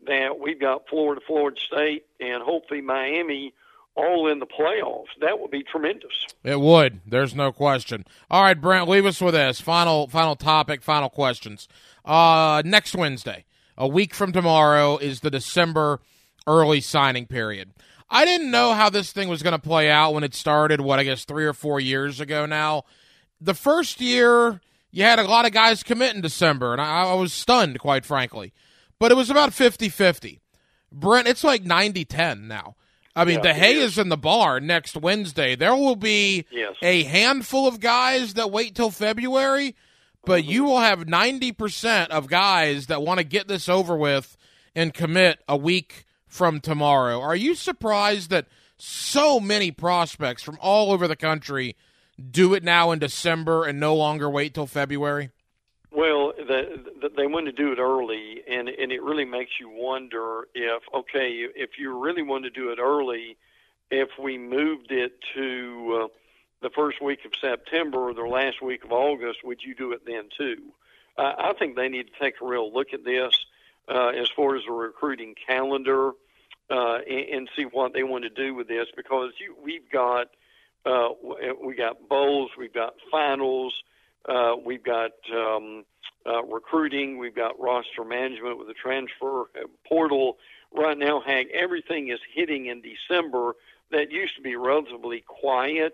that we've got Florida, Florida State, and hopefully Miami all in the playoffs. That would be tremendous. It would. There's no question. All right, Brent, leave us with this final final topic, final questions. Uh, next Wednesday, a week from tomorrow, is the December early signing period. I didn't know how this thing was going to play out when it started. What I guess three or four years ago now. The first year, you had a lot of guys commit in December, and I, I was stunned, quite frankly. But it was about 50 50. Brent, it's like 90 10 now. I mean, Yeah, the hay is in the bar next Wednesday. There will be Yes. a handful of guys that wait till February, but Mm-hmm. you will have 90% of guys that want to get this over with and commit a week from tomorrow. Are you surprised that so many prospects from all over the country do it now in December and no longer wait till February? Well, the, the, they want to do it early, and and it really makes you wonder if okay, if you really want to do it early, if we moved it to uh, the first week of September or the last week of August, would you do it then too? Uh, I think they need to take a real look at this uh, as far as the recruiting calendar uh, and, and see what they want to do with this because you, we've got uh, we got bowls, we've got finals. Uh, we've got um, uh, recruiting. We've got roster management with the transfer portal. Right now, Hank, everything is hitting in December. That used to be relatively quiet.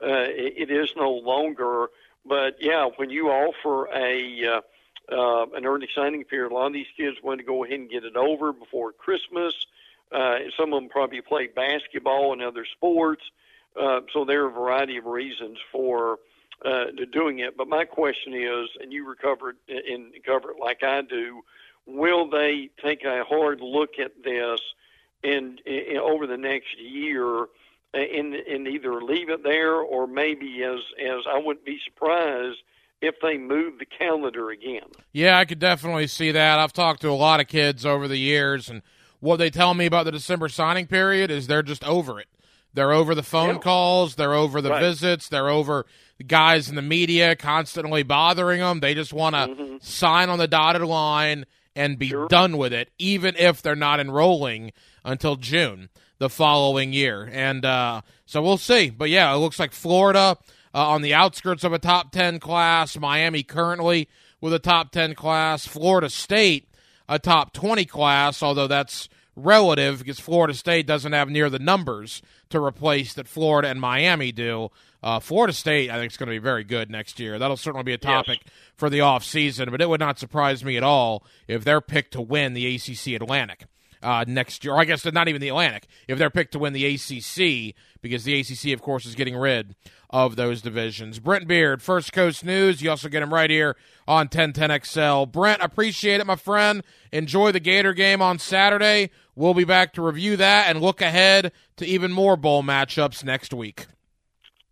Uh, it, it is no longer. But yeah, when you offer a uh, uh, an early signing period, a lot of these kids want to go ahead and get it over before Christmas. Uh, some of them probably play basketball and other sports. Uh, so there are a variety of reasons for uh, to doing it. But my question is, and you recovered and cover it like I do, will they take a hard look at this and, and over the next year? And, and either leave it there, or maybe as as I wouldn't be surprised if they move the calendar again. Yeah, I could definitely see that. I've talked to a lot of kids over the years, and what they tell me about the December signing period is they're just over it. They're over the phone Yeah. calls, they're over the Right. visits, they're over the guys in the media constantly bothering them. They just want to sign on the dotted line and be Mm-hmm. Sure. done with it, even if they're not enrolling until June the following year. And uh, so we'll see. But yeah, it looks like Florida uh, on the outskirts of a top 10 class, Miami currently with a top 10 class, Florida State a top 20 class, although that's relative because Florida State doesn't have near the numbers to replace that Florida and Miami do. Uh, Florida State, I think, is going to be very good next year. That'll certainly be a topic for the offseason, but it would not surprise me at all if they're picked to win the ACC Atlantic uh, next year. Or I guess not even the Atlantic, if they're picked to win the ACC, because the ACC, of course, is getting rid of those divisions. Brent Beard, First Coast News. You also get him right here on 1010XL. Brent, appreciate it, my friend. Enjoy the Gator game on Saturday. We'll be back to review that and look ahead to even more bowl matchups next week.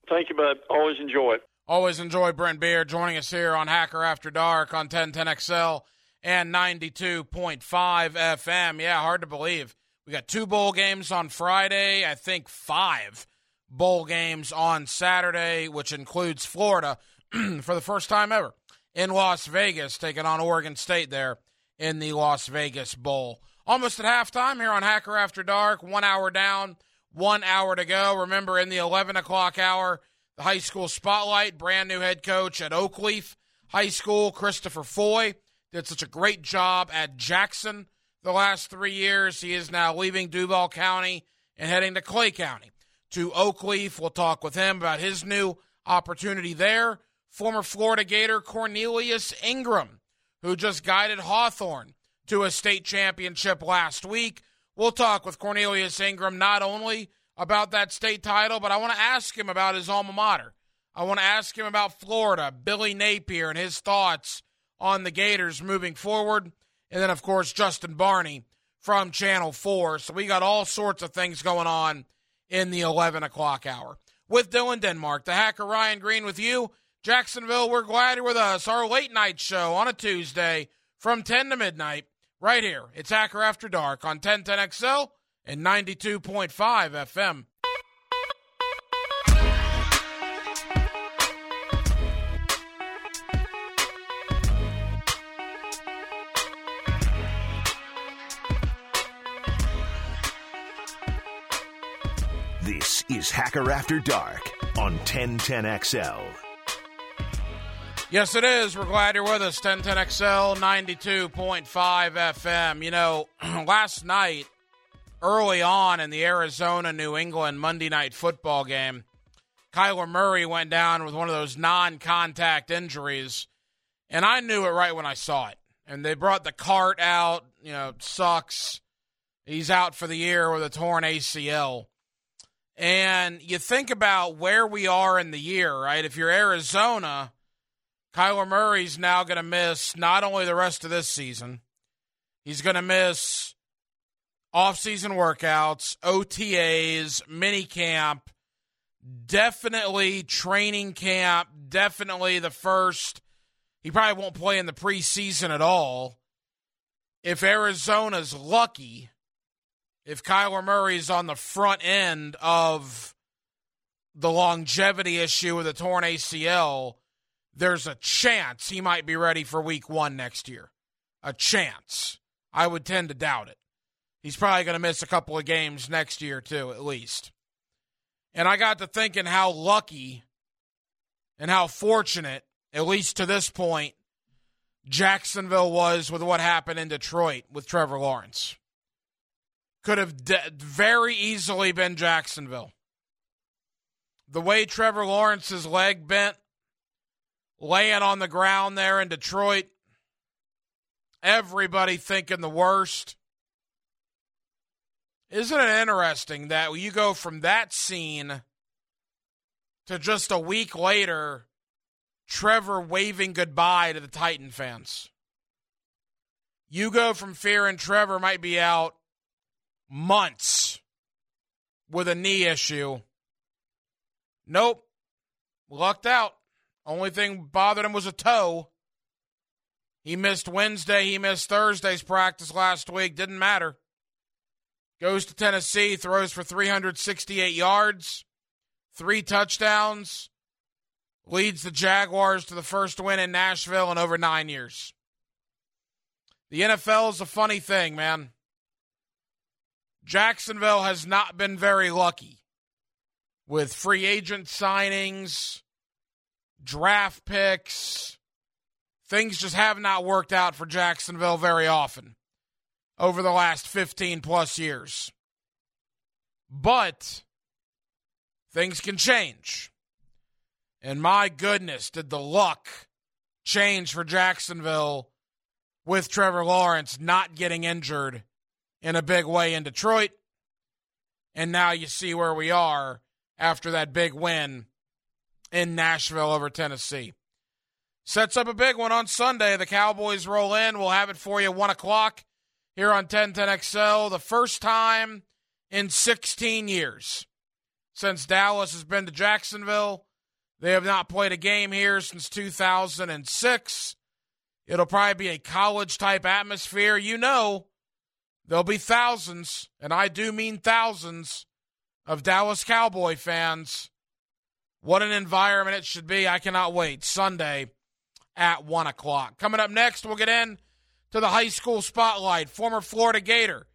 Thank you, bud. Always enjoy it. Always enjoy Brent Beard joining us here on Hacker After Dark on 1010XL and 92.5 FM. Yeah, hard to believe. We got two bowl games on Friday, I think five bowl games on Saturday, which includes Florida for the first time ever in Las Vegas, taking on Oregon State there in the Las Vegas Bowl. Almost at halftime here on Hacker After Dark, one hour down, one hour to go. Remember, in the 11 o'clock hour, the high school spotlight, brand new head coach at Oakleaf High School, Christopher Foy, did such a great job at Jackson the last three years. He is now leaving Duval County and heading to Clay County to Oakleaf. We'll talk with him about his new opportunity there. Former Florida Gator Cornelius Ingram, who just guided Hawthorne to a state championship last week. We'll talk with Cornelius Ingram not only about that state title, but I want to ask him about his alma mater. I want to ask him about Florida, Billy Napier, and his thoughts on the Gators moving forward. And then, of course, Justin Barney from Channel 4. So we got all sorts of things going on in the 11 o'clock hour. With Dylan Denmark, the hacker Ryan Green with you. Jacksonville, we're glad you're with us. Our late night show on a Tuesday from 10 to midnight, right here. It's Hacker After Dark on 1010XL and 92.5 FM. Is Hacker After Dark on 1010XL. Yes, it is. We're glad you're with us. 1010XL 92.5 FM. You know, last night, early on in the Arizona New England Monday night football game, Kyler Murray went down with one of those non contact injuries, and I knew it right when I saw it. And they brought the cart out, you know, sucks. He's out for the year with a torn ACL. And you think about where we are in the year, right? If you're Arizona, Kyler Murray's now going to miss not only the rest of this season, he's going to miss off-season workouts, OTAs, mini camp, definitely training camp, definitely the first. He probably won't play in the preseason at all. If Arizona's lucky, if Kyler Murray's on the front end of the longevity issue with a torn ACL, there's a chance he might be ready for week one next year. A chance. I would tend to doubt it. He's probably going to miss a couple of games next year, too, at least. And I got to thinking how lucky and how fortunate, at least to this point, Jacksonville was with what happened in Detroit with Trevor Lawrence. Could have de- very easily been Jacksonville. The way Trevor Lawrence's leg bent, laying on the ground there in Detroit, everybody thinking the worst. Isn't it interesting that you go from that scene to just a week later, Trevor waving goodbye to the Titan fans? You go from fearing Trevor might be out months with a knee issue. Nope. Lucked out. Only thing bothered him was a toe. He missed Wednesday. He missed Thursday's practice last week. Didn't matter. Goes to Tennessee, throws for 368 yards, three touchdowns, leads the Jaguars to the first win in Nashville in over nine years. The NFL is a funny thing, man. Jacksonville has not been very lucky with free agent signings, draft picks. Things just have not worked out for Jacksonville very often over the last 15 plus years. But things can change. And my goodness, did the luck change for Jacksonville with Trevor Lawrence not getting injured in a big way in Detroit. And now you see where we are after that big win in Nashville over Tennessee. Sets up a big one on Sunday. The Cowboys roll in. We'll have it for you 1 o'clock here on 1010XL. The first time in 16 years since Dallas has been to Jacksonville. They have not played a game here since 2006. It'll probably be a college type atmosphere. You know, there'll be thousands, and I do mean thousands, of Dallas Cowboy fans. What an environment it should be. I cannot wait. Sunday at 1 o'clock. Coming up next, we'll get in to the high school spotlight. Former Florida Gator,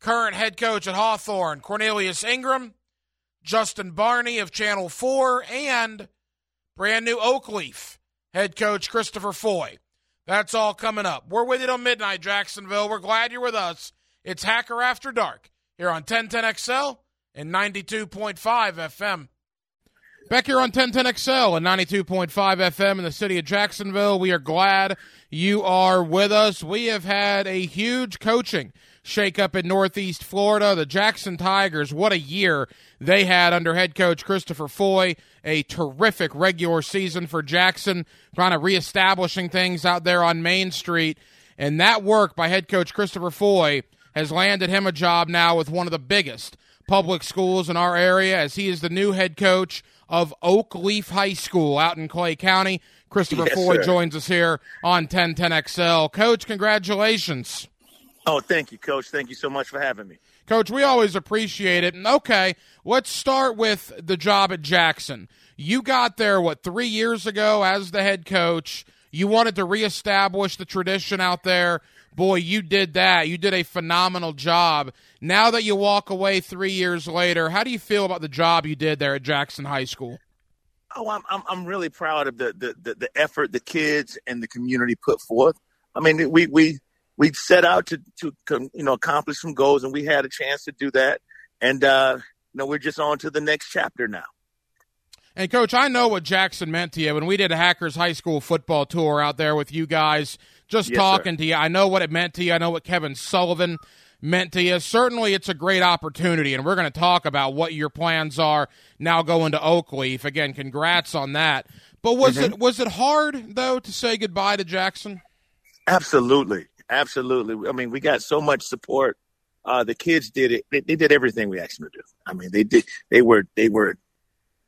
current head coach at Hawthorne, Cornelius Ingram, Justin Barney of Channel 4, and brand new Oakleaf head coach Christopher Foy. That's all coming up. We're with you till midnight, Jacksonville. We're glad you're with us. It's Hacker After Dark here on 1010XL and 92.5 FM. Back here on 1010XL and 92.5 FM in the city of Jacksonville. We are glad you are with us. We have had a huge coaching shakeup in Northeast Florida. The Jackson Tigers, what a year they had under head coach Christopher Foy. A terrific regular season for Jackson, trying to reestablishing things out there on Main Street. And that work by head coach Christopher Foy has landed him a job now with one of the biggest public schools in our area as he is the new head coach of Oakleaf High School out in Clay County. Christopher Yes, Foy sir. joins us here on 1010XL. Coach, congratulations. Oh, thank you, Coach. Thank you so much for having me. Coach, we always appreciate it. And okay, let's start with the job at Jackson. You got there, what, three years ago as the head coach. You wanted to reestablish the tradition out there, boy, you did that. You did a phenomenal job. Now that you walk away three years later, how do you feel about the job you did there at Jackson High School? Oh, I'm I'm, I'm really proud of the, the, the, the effort the kids and the community put forth. I mean, we we we set out to to you know accomplish some goals, and we had a chance to do that. And uh, you know, we're just on to the next chapter now. And coach, I know what Jackson meant to you when we did a Hackers High School football tour out there with you guys, just Yes, talking sir. to you. I know what it meant to you. I know what Kevin Sullivan meant to you. Certainly, it's a great opportunity, and we're going to talk about what your plans are now going to Oakleaf. Again, congrats on that. But was Mm-hmm. it was it hard though to say goodbye to Jackson? Absolutely, absolutely. I mean, we got so much support. Uh, the kids did it. They, they did everything we asked them to do. I mean, they did. They were they were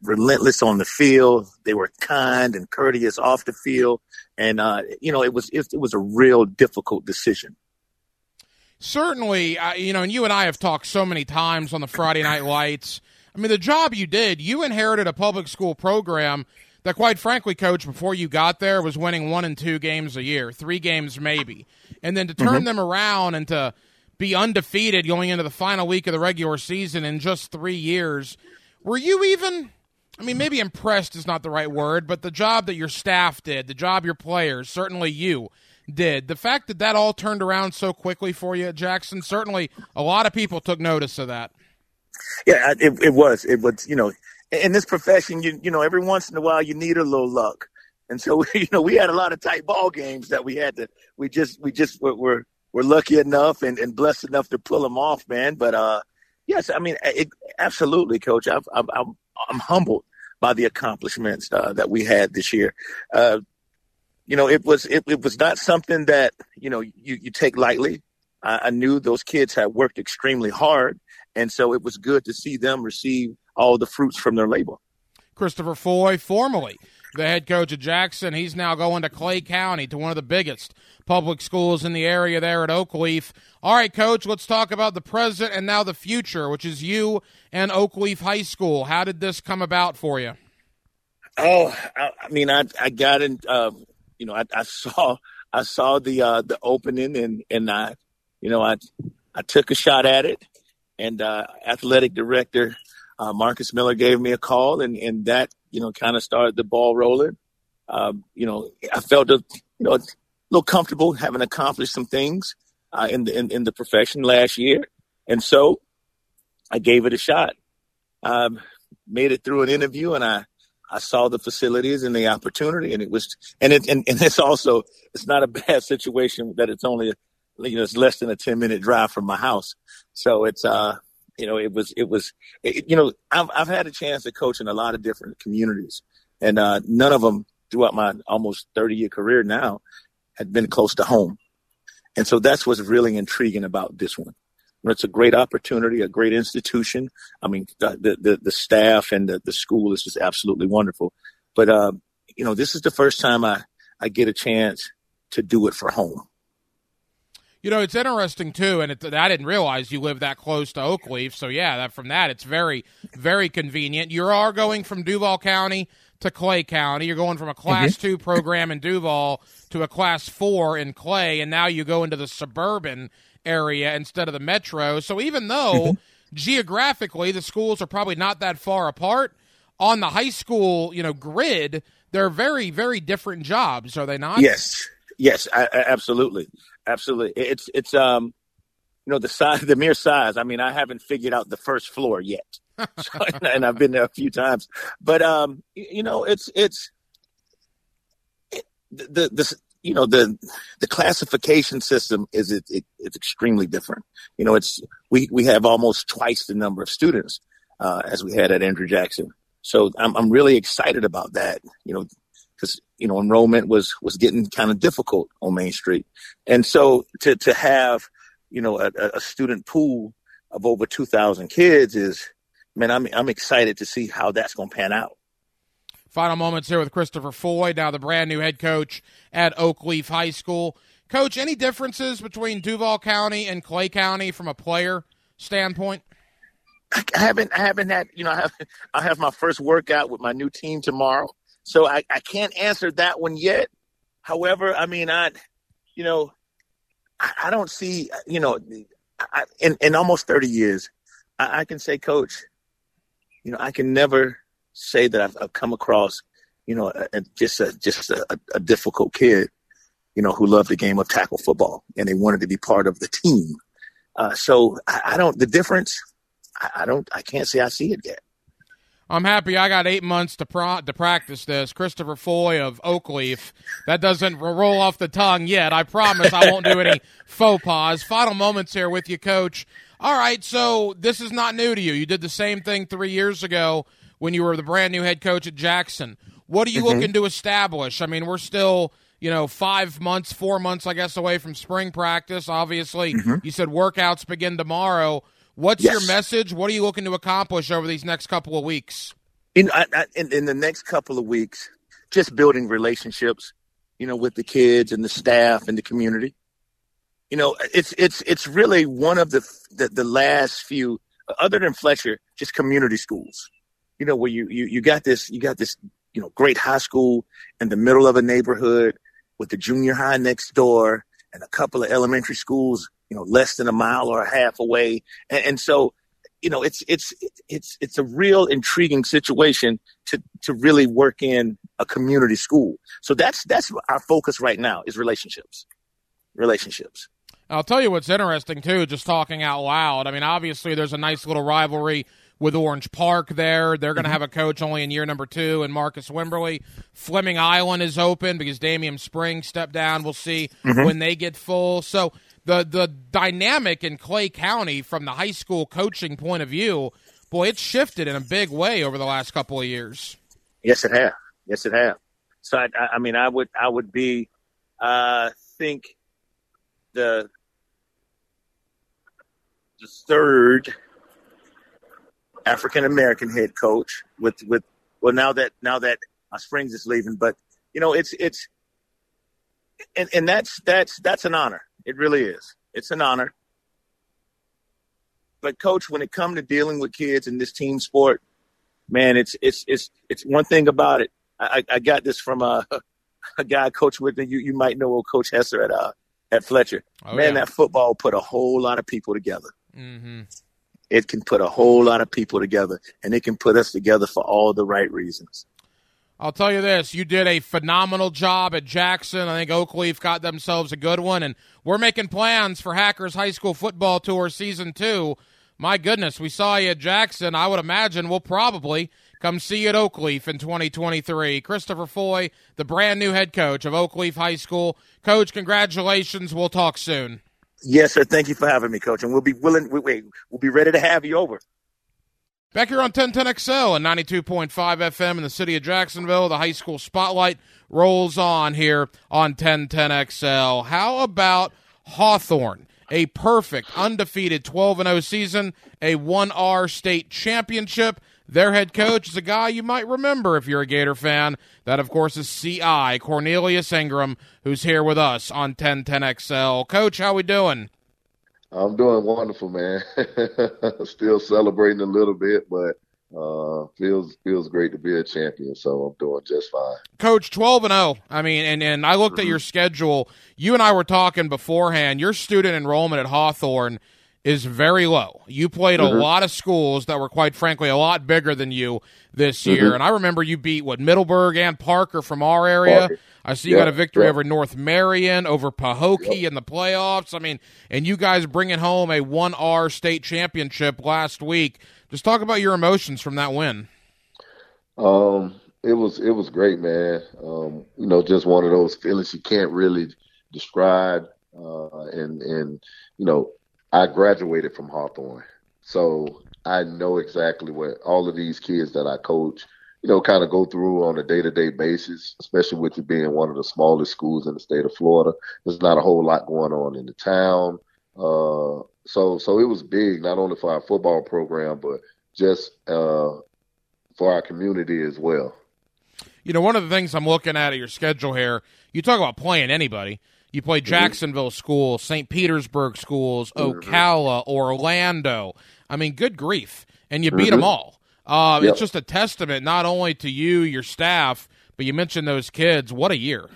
relentless on the field. They were kind and courteous off the field, and uh, you know, it was it, it was a real difficult decision. certainly, uh, you know, and you and I have talked so many times on the Friday Night Lights. I mean, the job you did, you inherited a public school program that, quite frankly, coach, before you got there, was winning one and two games a year, three games maybe. And then to turn them around and to be undefeated going into the final week of the regular season in just three years, were you even. I mean, maybe impressed is not the right word, but the job that your staff did, the job your players, certainly you did, the fact that that all turned around so quickly for you Jackson, certainly a lot of people took notice of that. Yeah, it, it was. It was. You know, in this profession, you you know, every once in a while, you need a little luck, and so you know, we had a lot of tight ball games that we had to. We just we just were were, were lucky enough and, and blessed enough to pull them off, man. But uh, yes, I mean, it, absolutely, coach. I've, I'm I'm I'm humbled by the accomplishments uh, that we had this year. Uh, you know, it was it, it was not something that you know you you take lightly. I, I knew those kids had worked extremely hard, and so it was good to see them receive all the fruits from their labor. Christopher Foy, formerly the head coach of Jackson, he's now going to Clay County to one of the biggest public schools in the area there at Oakleaf. All right, coach, let's talk about the present and now the future, which is you and Oakleaf High School. How did this come about for you? Oh, I, I mean, I I got in. Uh, you know, I, I saw I saw the uh, the opening, and and I, you know, I I took a shot at it, and uh, athletic director uh, Marcus Miller gave me a call, and and that you know kind of started the ball rolling. Um, you know, I felt a you know a little comfortable having accomplished some things uh, in the in, in the profession last year, and so I gave it a shot. Um, made it through an interview, and I I saw the facilities and the opportunity, and it was, and it, and, and it's also, it's not a bad situation that it's only, you know, it's less than a 10 minute drive from my house. So it's, uh, you know, it was, it was, it, you know, I've, I've had a chance to coach in a lot of different communities and, uh, none of them throughout my almost 30 year career now had been close to home. And so that's what's really intriguing about this one. It's a great opportunity, a great institution. I mean, the the, the staff and the, the school is just absolutely wonderful. But uh, you know, this is the first time I I get a chance to do it for home. You know, it's interesting too, and it, I didn't realize you live that close to Oakleaf. So yeah, that from that, it's very, very convenient. You are going from Duval County to Clay County. You're going from a Class Two program in Duval to a Class Four in Clay, and now you go into the suburban area instead of the metro. So even though geographically the schools are probably not that far apart, on the high school, you know, grid, they're very, very different jobs, are they not? Yes, yes, I, I, absolutely, absolutely. It's it's um, you know, the size, the mere size. I mean, I haven't figured out the first floor yet, so, and I've been there a few times. But um, you know, it's it's it, the the you know the the classification system is it, it, it's extremely different. You know, it's we we have almost twice the number of students uh, as we had at Andrew Jackson. So I'm I'm really excited about that. You know, because you know enrollment was was getting kind of difficult on Main Street, and so to to have you know a, a student pool of over 2,000 kids is man I'm I'm excited to see how that's going to pan out. Final moments here with Christopher Foy, now the brand new head coach at Oakleaf High School. Coach, any differences between Duval County and Clay County from a player standpoint? I haven't, I haven't had, you know, I have, I have my first workout with my new team tomorrow, so I, I can't answer that one yet. However, I mean, I, you know, I, I don't see, you know, I, in in almost thirty years, I, I, can say, Coach, you know, I can never say that I've, I've come across, you know, a, a, just a just a, a difficult kid, you know, who loved the game of tackle football and they wanted to be part of the team. Uh, so I, I, don't. The difference, I, I don't. I can't say I see it yet. I'm happy I got eight months to pro- to practice this. Christopher Foy of Oakleaf. That doesn't roll off the tongue yet. I promise I won't do any faux pas. Final moments here with you, Coach. All right, so this is not new to you. You did the same thing three years ago when you were the brand new head coach at Jackson. What are you mm-hmm. looking to establish? I mean, we're still you know, five months, four months, I guess, away from spring practice. Obviously, mm-hmm. you said workouts begin tomorrow. What's yes. your message? What are you looking to accomplish over these next couple of weeks? In, in, in the next couple of weeks, just building relationships, you know, with the kids and the staff and the community. You know, it's it's it's really one of the the, the last few, other than Fletcher, just community schools. You know, where you, you you got this you got this you know great high school in the middle of a neighborhood with the junior high next door and a couple of elementary schools you know, less than a mile or a half away. And, and so, you know, it's, it's, it's, it's a real intriguing situation to, to really work in a community school. So that's, that's our focus right now is relationships, relationships. I'll tell you what's interesting too, just talking out loud. I mean, obviously there's a nice little rivalry with Orange Park there. They're going to mm-hmm. have a coach only in year number two, and Marcus Wimberly. Fleming Island is open because Damian Spring stepped down. We'll see mm-hmm. when they get full. So the the dynamic in Clay County from the high school coaching point of view, boy, it's shifted in a big way over the last couple of years. Yes, it has. Yes, it has. So I, I mean, I would I would be, uh, think the the third African American head coach with with well now that now that Springs is leaving, but you know it's it's and and that's that's that's an honor. It really is. It's an honor. But coach, when it comes to dealing with kids in this team sport, man, it's it's it's it's one thing about it. I, I got this from a a guy coach with you you might know old Coach Hesser at uh at Fletcher. Oh, man, yeah. that football put a whole lot of people together. Mm-hmm. It can put a whole lot of people together, and it can put us together for all the right reasons. I'll tell you this: you did a phenomenal job at Jackson. I think Oakleaf got themselves a good one, and we're making plans for Hackers High School Football Tour Season Two. My goodness, we saw you at Jackson. I would imagine we'll probably come see you at Oakleaf in 2023. Christopher Foy, the brand new head coach of Oakleaf High School. Coach, congratulations. We'll talk soon. Yes, sir. Thank you for having me, Coach, and we'll be willing. We, we'll be ready to have you over. Back here on 1010XL and 92.5 FM in the city of Jacksonville, the high school spotlight rolls on here on 1010XL. How about Hawthorne? A perfect, undefeated 12 0 season, a 1R state championship. Their head coach is a guy you might remember if you're a Gator fan. That, of course, is CI, Cornelius Ingram, who's here with us on 1010XL. Coach, how we doing? I'm doing wonderful, man. Still celebrating a little bit, but uh, feels feels great to be a champion. So I'm doing just fine. Coach, twelve and zero. Oh. I mean, and and I looked mm-hmm. at your schedule. You and I were talking beforehand. Your student enrollment at Hawthorne is very low. You played mm-hmm. a lot of schools that were, quite frankly, a lot bigger than you this year. Mm-hmm. And I remember you beat what Middleburg and Parker from our area. Parker. I see you got a victory over North Marion, over Pahokee in the playoffs. I mean, and you guys bringing home a 1R state championship last week. Just talk about your emotions from that win. Um, it was it was great, man. Um, you know, just one of those feelings you can't really describe. Uh, and and you know, I graduated from Hawthorne, so I know exactly what all of these kids that I coach you know, kind of go through on a day to day basis, especially with it being one of the smallest schools in the state of Florida. There's not a whole lot going on in the town. Uh, so, so it was big, not only for our football program, but just uh, for our community as well. You know, one of the things I'm looking at at your schedule here, you talk about playing anybody. You play mm-hmm. Jacksonville schools, St. Petersburg schools, mm-hmm. Ocala, Orlando. I mean, good grief. And you beat mm-hmm. them all. Uh, yep. It's just a testament not only to you, your staff, but you mentioned those kids. What a year!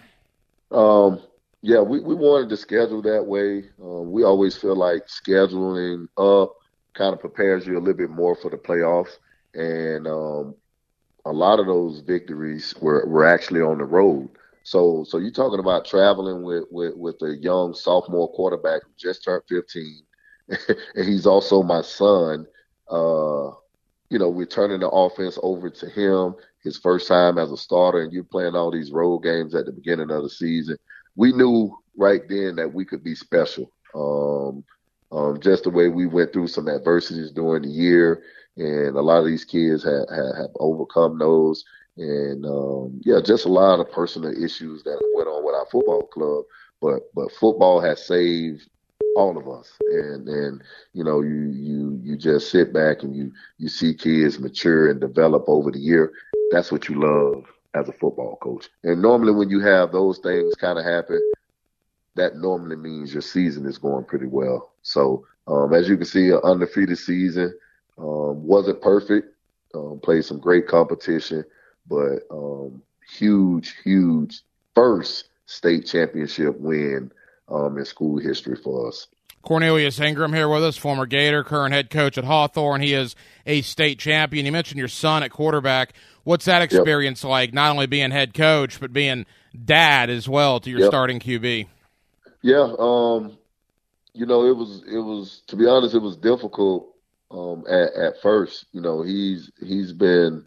Um, Yeah, we, we wanted to schedule that way. Um, we always feel like scheduling up kind of prepares you a little bit more for the playoffs. And um, a lot of those victories were, were actually on the road. So so you're talking about traveling with, with, with a young sophomore quarterback who just turned 15, and he's also my son. Uh, you know, we're turning the offense over to him, his first time as a starter, and you're playing all these road games at the beginning of the season. We knew right then that we could be special. Um, um, just the way we went through some adversities during the year, and a lot of these kids have, have, have overcome those and um, yeah, just a lot of personal issues that went on with our football club. But but football has saved all of us, and and you know you you you just sit back and you you see kids mature and develop over the year. That's what you love as a football coach. And normally when you have those things kind of happen, that normally means your season is going pretty well. So um, as you can see, an undefeated season um, wasn't perfect. Um, played some great competition but um, huge, huge first state championship win um, in school history for us. Cornelius Ingram here with us, former Gator, current head coach at Hawthorne. He is a state champion. You mentioned your son at quarterback. What's that experience yep. like, not only being head coach, but being dad as well to your yep. starting QB? Yeah, um, you know, it was it was to be honest, it was difficult um, at, at first. You know, he's he's been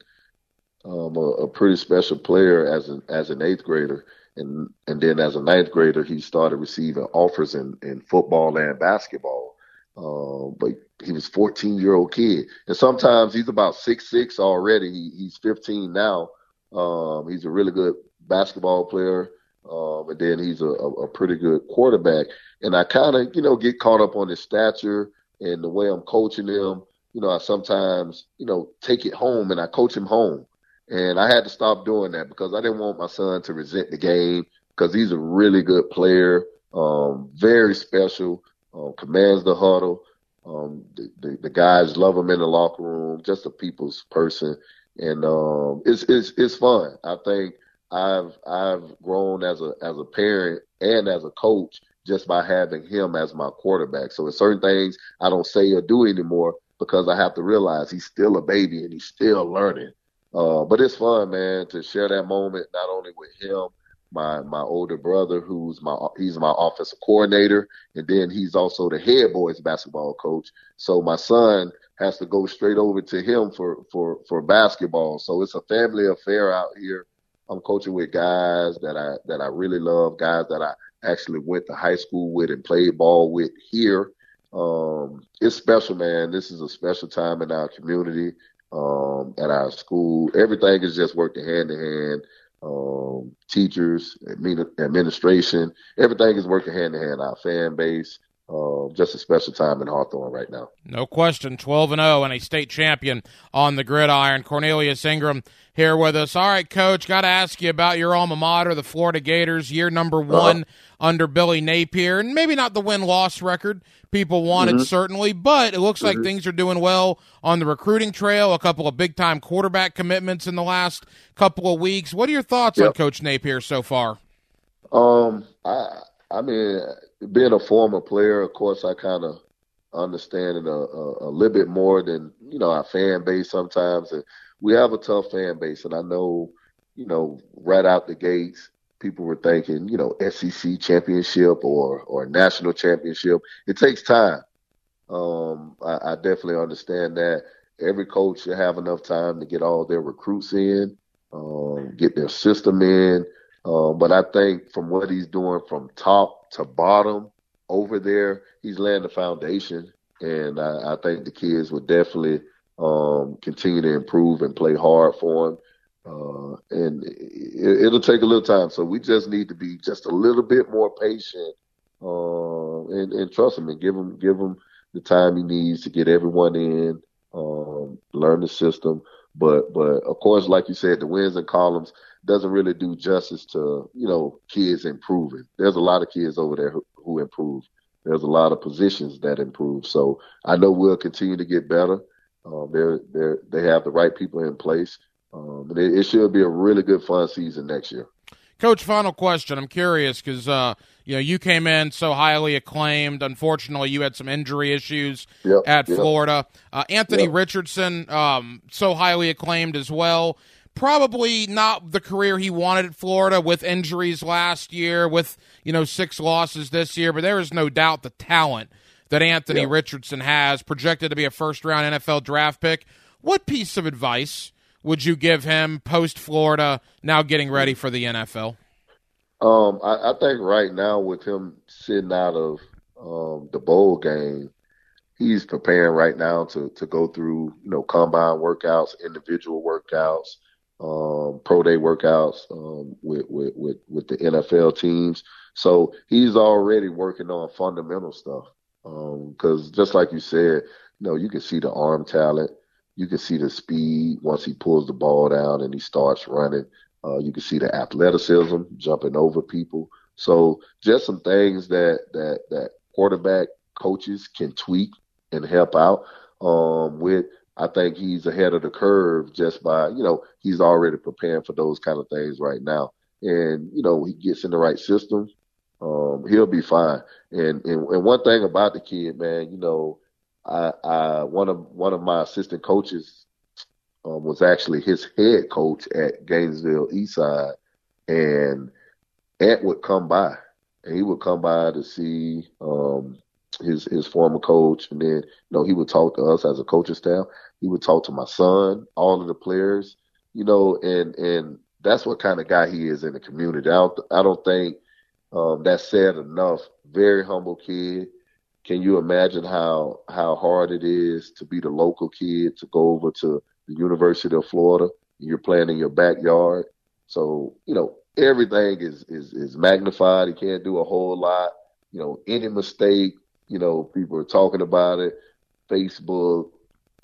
um, a, a, pretty special player as an as an eighth grader, and and then as a ninth grader, he started receiving offers in, in football and basketball. Uh, but he was 14 year old kid, and sometimes he's about six six already. He, he's 15 now. Um, he's a really good basketball player, um, and then he's a, a, a pretty good quarterback. And I kind of you know get caught up on his stature and the way I'm coaching him. You know, I sometimes you know take it home and I coach him home. And I had to stop doing that because I didn't want my son to resent the game because he's a really good player, um, very special, um, commands the huddle. Um, the, the, the, guys love him in the locker room, just a people's person. And um, it's, it's, it's fun. I think I've, I've grown as a, as a parent and as a coach just by having him as my quarterback. So there's certain things I don't say or do anymore because I have to realize he's still a baby and he's still learning. Uh, but it's fun, man, to share that moment not only with him, my my older brother, who's my he's my offensive coordinator, and then he's also the head boys basketball coach. So my son has to go straight over to him for for for basketball. So it's a family affair out here. I'm coaching with guys that I that I really love, guys that I actually went to high school with and played ball with here. Um, it's special, man. This is a special time in our community um, at our school. Everything is just working hand in hand. Um, teachers, administration, everything is working hand in hand. Our fan base, uh, just a special time in Hawthorne right now. No question. 12 and 0 and a state champion on the gridiron. Cornelius Ingram here with us. All right, coach, got to ask you about your alma mater, the Florida Gators, year number uh-huh. one uh-huh. under Billy Napier. And maybe not the win loss record people wanted, mm-hmm. certainly, but it looks mm-hmm. like things are doing well on the recruiting trail. A couple of big time quarterback commitments in the last couple of weeks. What are your thoughts yep. on Coach Napier so far? Um, I, I mean, being a former player, of course, I kind of understand it a, a, a, little bit more than you know our fan base sometimes, and we have a tough fan base, and I know, you know, right out the gates, people were thinking, you know, SEC championship or or national championship. It takes time. Um, I, I definitely understand that. Every coach should have enough time to get all their recruits in, um, get their system in. Um, but I think from what he's doing from top to bottom over there, he's laying the foundation, and I, I think the kids will definitely um, continue to improve and play hard for him. Uh, and it, will take a little time. So we just need to be just a little bit more patient uh, and, and, trust him and give him give him the time he needs to get everyone in, um, learn the system. But but of course, like you said, the wins and columns doesn't really do justice to you know kids improving. There's a lot of kids over there who, who improve. There's a lot of positions that improve. So I know we'll continue to get better. Um, they're, they're, they have the right people in place. Um, it, it should be a really good fun season next year. Coach, final question. I'm curious because uh, you know you came in so highly acclaimed. Unfortunately, you had some injury issues Yep, at yep. Florida. Uh, Anthony Yep. Richardson, um, so highly acclaimed as well. Probably not the career he wanted at Florida with injuries last year, with you know six losses this year. But there is no doubt the talent that Anthony Yep. Richardson has, projected to be a first round NFL draft pick. What piece of advice would you give him post Florida, now getting ready for the NFL? Um, I, I think right now with him sitting out of um, the bowl game, he's preparing right now to to go through you know combine workouts, individual workouts, um, pro day workouts um, with, with with with the NFL teams. So he's already working on fundamental stuff. Because just like you said, you know, you can see the arm talent, you can see the speed once he pulls the ball down and he starts running. Uh, you can see the athleticism, jumping over people. So just some things that that that quarterback coaches can tweak and help out um, with. I think he's ahead of the curve just by you know he's already preparing for those kind of things right now, and you know he gets in the right system, um, he'll be fine. And, and and one thing about the kid, man, you know, I, I one of one of my assistant coaches um, was actually his head coach at Gainesville Eastside, and Ant would come by, and he would come by to see um, his his former coach, and then you know he would talk to us as a coaching staff. He would talk to my son, all of the players, you know, and and that's what kind of guy he is in the community. I don't I don't think um, that's said enough. Very humble kid. Can you imagine how how hard it is to be the local kid to go over to the University of Florida? You're playing in your backyard, so you know everything is is is magnified. He can't do a whole lot. You know, any mistake, you know, people are talking about it. Facebook,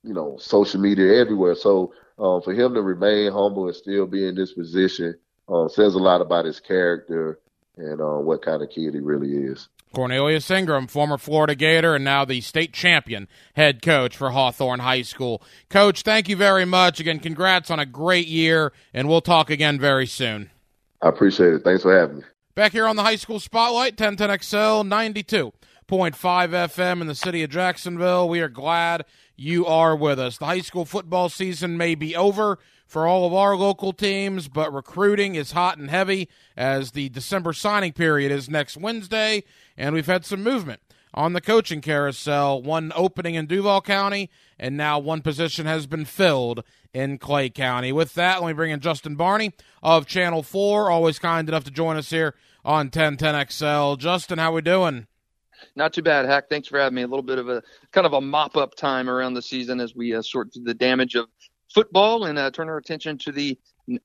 you know, social media everywhere. So um, for him to remain humble and still be in this position uh, says a lot about his character and uh, what kind of kid he really is. Cornelius Ingram, former Florida Gator and now the state champion head coach for Hawthorne High School. Coach, thank you very much. Again, congrats on a great year, and we'll talk again very soon. I appreciate it. Thanks for having me. Back here on the High School Spotlight, 1010XL 92.5 FM in the city of Jacksonville. We are glad you are with us. The high school football season may be over for all of our local teams, but recruiting is hot and heavy as the December signing period is next Wednesday, and we've had some movement on the coaching carousel. One opening in Duval County, and now one position has been filled in Clay County. With that, let me bring in Justin Barney of Channel 4, always kind enough to join us here on 1010XL. Justin, how are we doing? Not too bad, Hack. Thanks for having me. A little bit of a kind of a mop up time around the season as we uh, sort through the damage of football and uh, turn our attention to the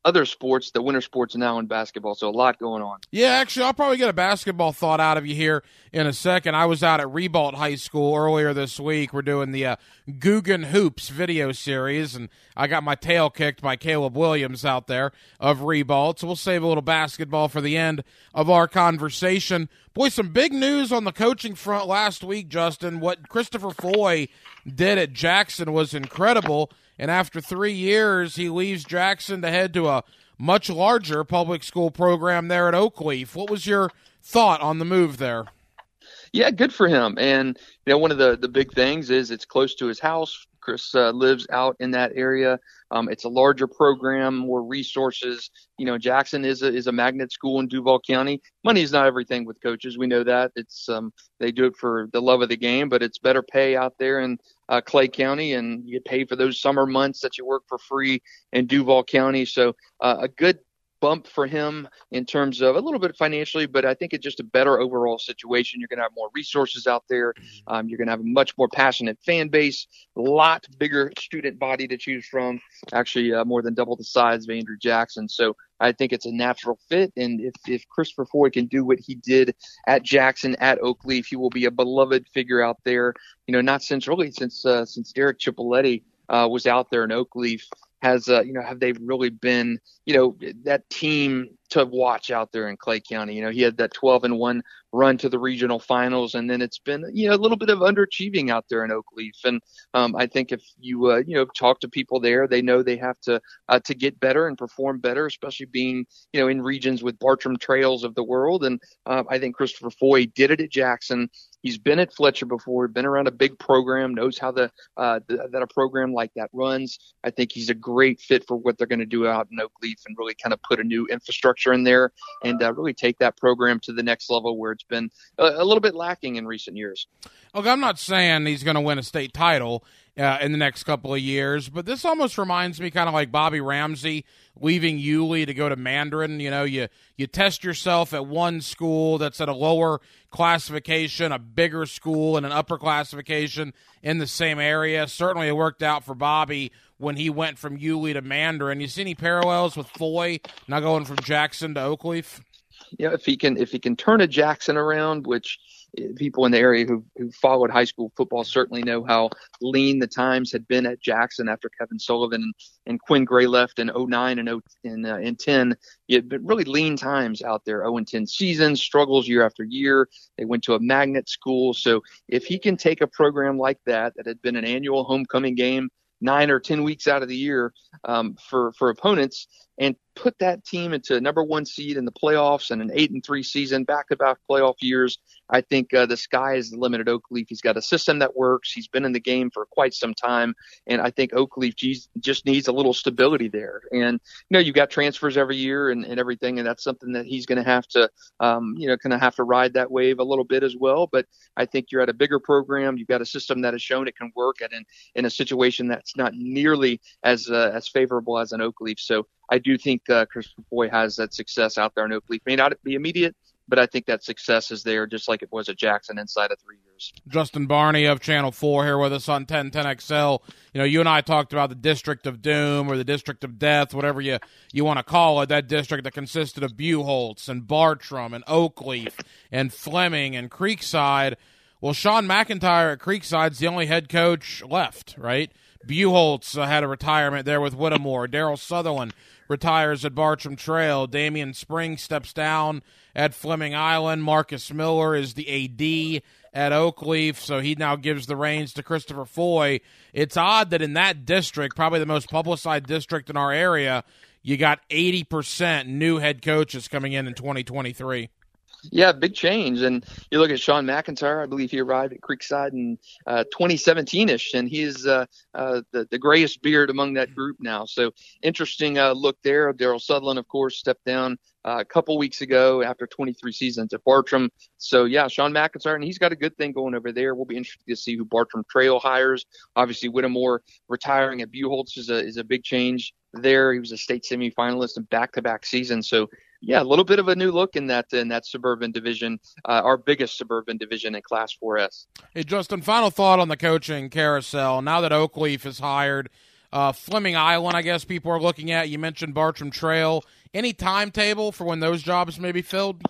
other sports, the winter sports now in basketball. So a lot going on. Yeah, actually, I'll probably get a basketball thought out of you here in a second. I was out at Ribault High School earlier this week. We're doing the uh, Guggen Hoops video series, and I got my tail kicked by Caleb Williams out there of Ribault. So we'll save a little basketball for the end of our conversation. Boy, some big news on the coaching front last week, Justin. What Christopher Foy did at Jackson was incredible. And after three years, he leaves Jackson to head to a much larger public school program there at Oakleaf. What was your thought on the move there? Yeah, good for him. And you know, one of the the big things is it's close to his house. Chris uh, lives out in that area. Um, it's a larger program, more resources. You know, Jackson is a is a magnet school in Duval County. Money is not everything with coaches. We know that. It's um, they do it for the love of the game, but it's better pay out there in uh, Clay County, and you get paid for those summer months that you work for free in Duval County. So uh, a good bump for him in terms of a little bit financially, but I think it's just a better overall situation. You're going to have more resources out there. Um, you're going to have a much more passionate fan base, a lot bigger student body to choose from, actually uh, more than double the size of Andrew Jackson. So I think it's a natural fit. And if, if Christopher Foy can do what he did at Jackson, at Oakleaf, he will be a beloved figure out there. You know, not since really since uh, since Derek Chipoletti uh, was out there in Oakleaf has uh, you know have they really been you know that team to watch out there in Clay County. You know, he had that 12 and 1 run to the regional finals, and then it's been, you know, a little bit of underachieving out there in Oakleaf. And um, I think if you, uh, you know, talk to people there, they know they have to uh, to get better and perform better, especially being, you know, in regions with Bartram Trails of the world. And uh, I think Christopher Foy did it at Jackson. He's been at Fletcher before, been around a big program, knows how the, uh, the that a program like that runs. I think he's a great fit for what they're going to do out in Oakleaf and really kind of put a new infrastructure in there and uh, really take that program to the next level where it's been a, a little bit lacking in recent years. Okay, I'm not saying he's going to win a state title uh, in the next couple of years, but this almost reminds me kind of like Bobby Ramsey leaving Yulee to go to Mandarin. You know, you you test yourself at one school that's at a lower classification, a bigger school, and an upper classification in the same area. Certainly, it worked out for Bobby when he went from Yulee to Mandarin. You see any parallels with Foy now going from Jackson to Oakleaf? Yeah, if he can if he can turn a Jackson around, which people in the area who who followed high school football certainly know how lean the times had been at Jackson after Kevin Sullivan and, and Quinn Gray left in 09 and 0 in uh, in 10. It had been really lean times out there. 0 and 10 seasons, struggles year after year. They went to a magnet school, so if he can take a program like that that had been an annual homecoming game nine or ten weeks out of the year um, for for opponents and put that team into number one seed in the playoffs and an eight and three season, back to back playoff years. I think uh, the sky is the limit at Oakleaf. He's got a system that works. He's been in the game for quite some time, and I think Oakleaf just needs a little stability there. And you know, you've got transfers every year and, and everything, and that's something that he's going to have to, um, you know, kind of have to ride that wave a little bit as well. But I think you're at a bigger program. You've got a system that has shown it can work, and in, in a situation that's not nearly as uh, as favorable as an Oakleaf. So I do think uh, Christopher Foy has that success out there in Oakleaf. May not be immediate, but I think that success is there, just like it was at Jackson inside of three years. Justin Barney of Channel Four here with us on 1010XL. You know, you and I talked about the District of Doom or the District of Death, whatever you you want to call it. That district that consisted of Buchholz and Bartram and Oakleaf and Fleming and Creekside. Well, Sean McIntyre at Creekside's the only head coach left, right? Buchholz uh, had a retirement there with Whittemore. Daryl Sutherland retires at Bartram Trail. Damian Spring steps down at Fleming Island. Marcus Miller is the AD at Oakleaf, so he now gives the reins to Christopher Foy. It's odd that in that district, probably the most publicized district in our area, you got 80% new head coaches coming in in 2023. Yeah, big change. And you look at Sean McIntyre. I believe he arrived at Creekside in uh, 2017ish, and he's uh, uh, the the grayest beard among that group now. So interesting uh, look there. Daryl Sutherland, of course, stepped down uh, a couple weeks ago after 23 seasons at Bartram. So yeah, Sean McIntyre, and he's got a good thing going over there. We'll be interested to see who Bartram Trail hires. Obviously, Whittemore retiring at Buchholz is a is a big change there. He was a state semifinalist in back-to-back seasons. So yeah, a little bit of a new look in that in that suburban division, uh, our biggest suburban division in Class 4S. Hey, Justin, final thought on the coaching carousel. Now that Oakleaf is hired, uh, Fleming Island, I guess people are looking at. You mentioned Bartram Trail. Any timetable for when those jobs may be filled?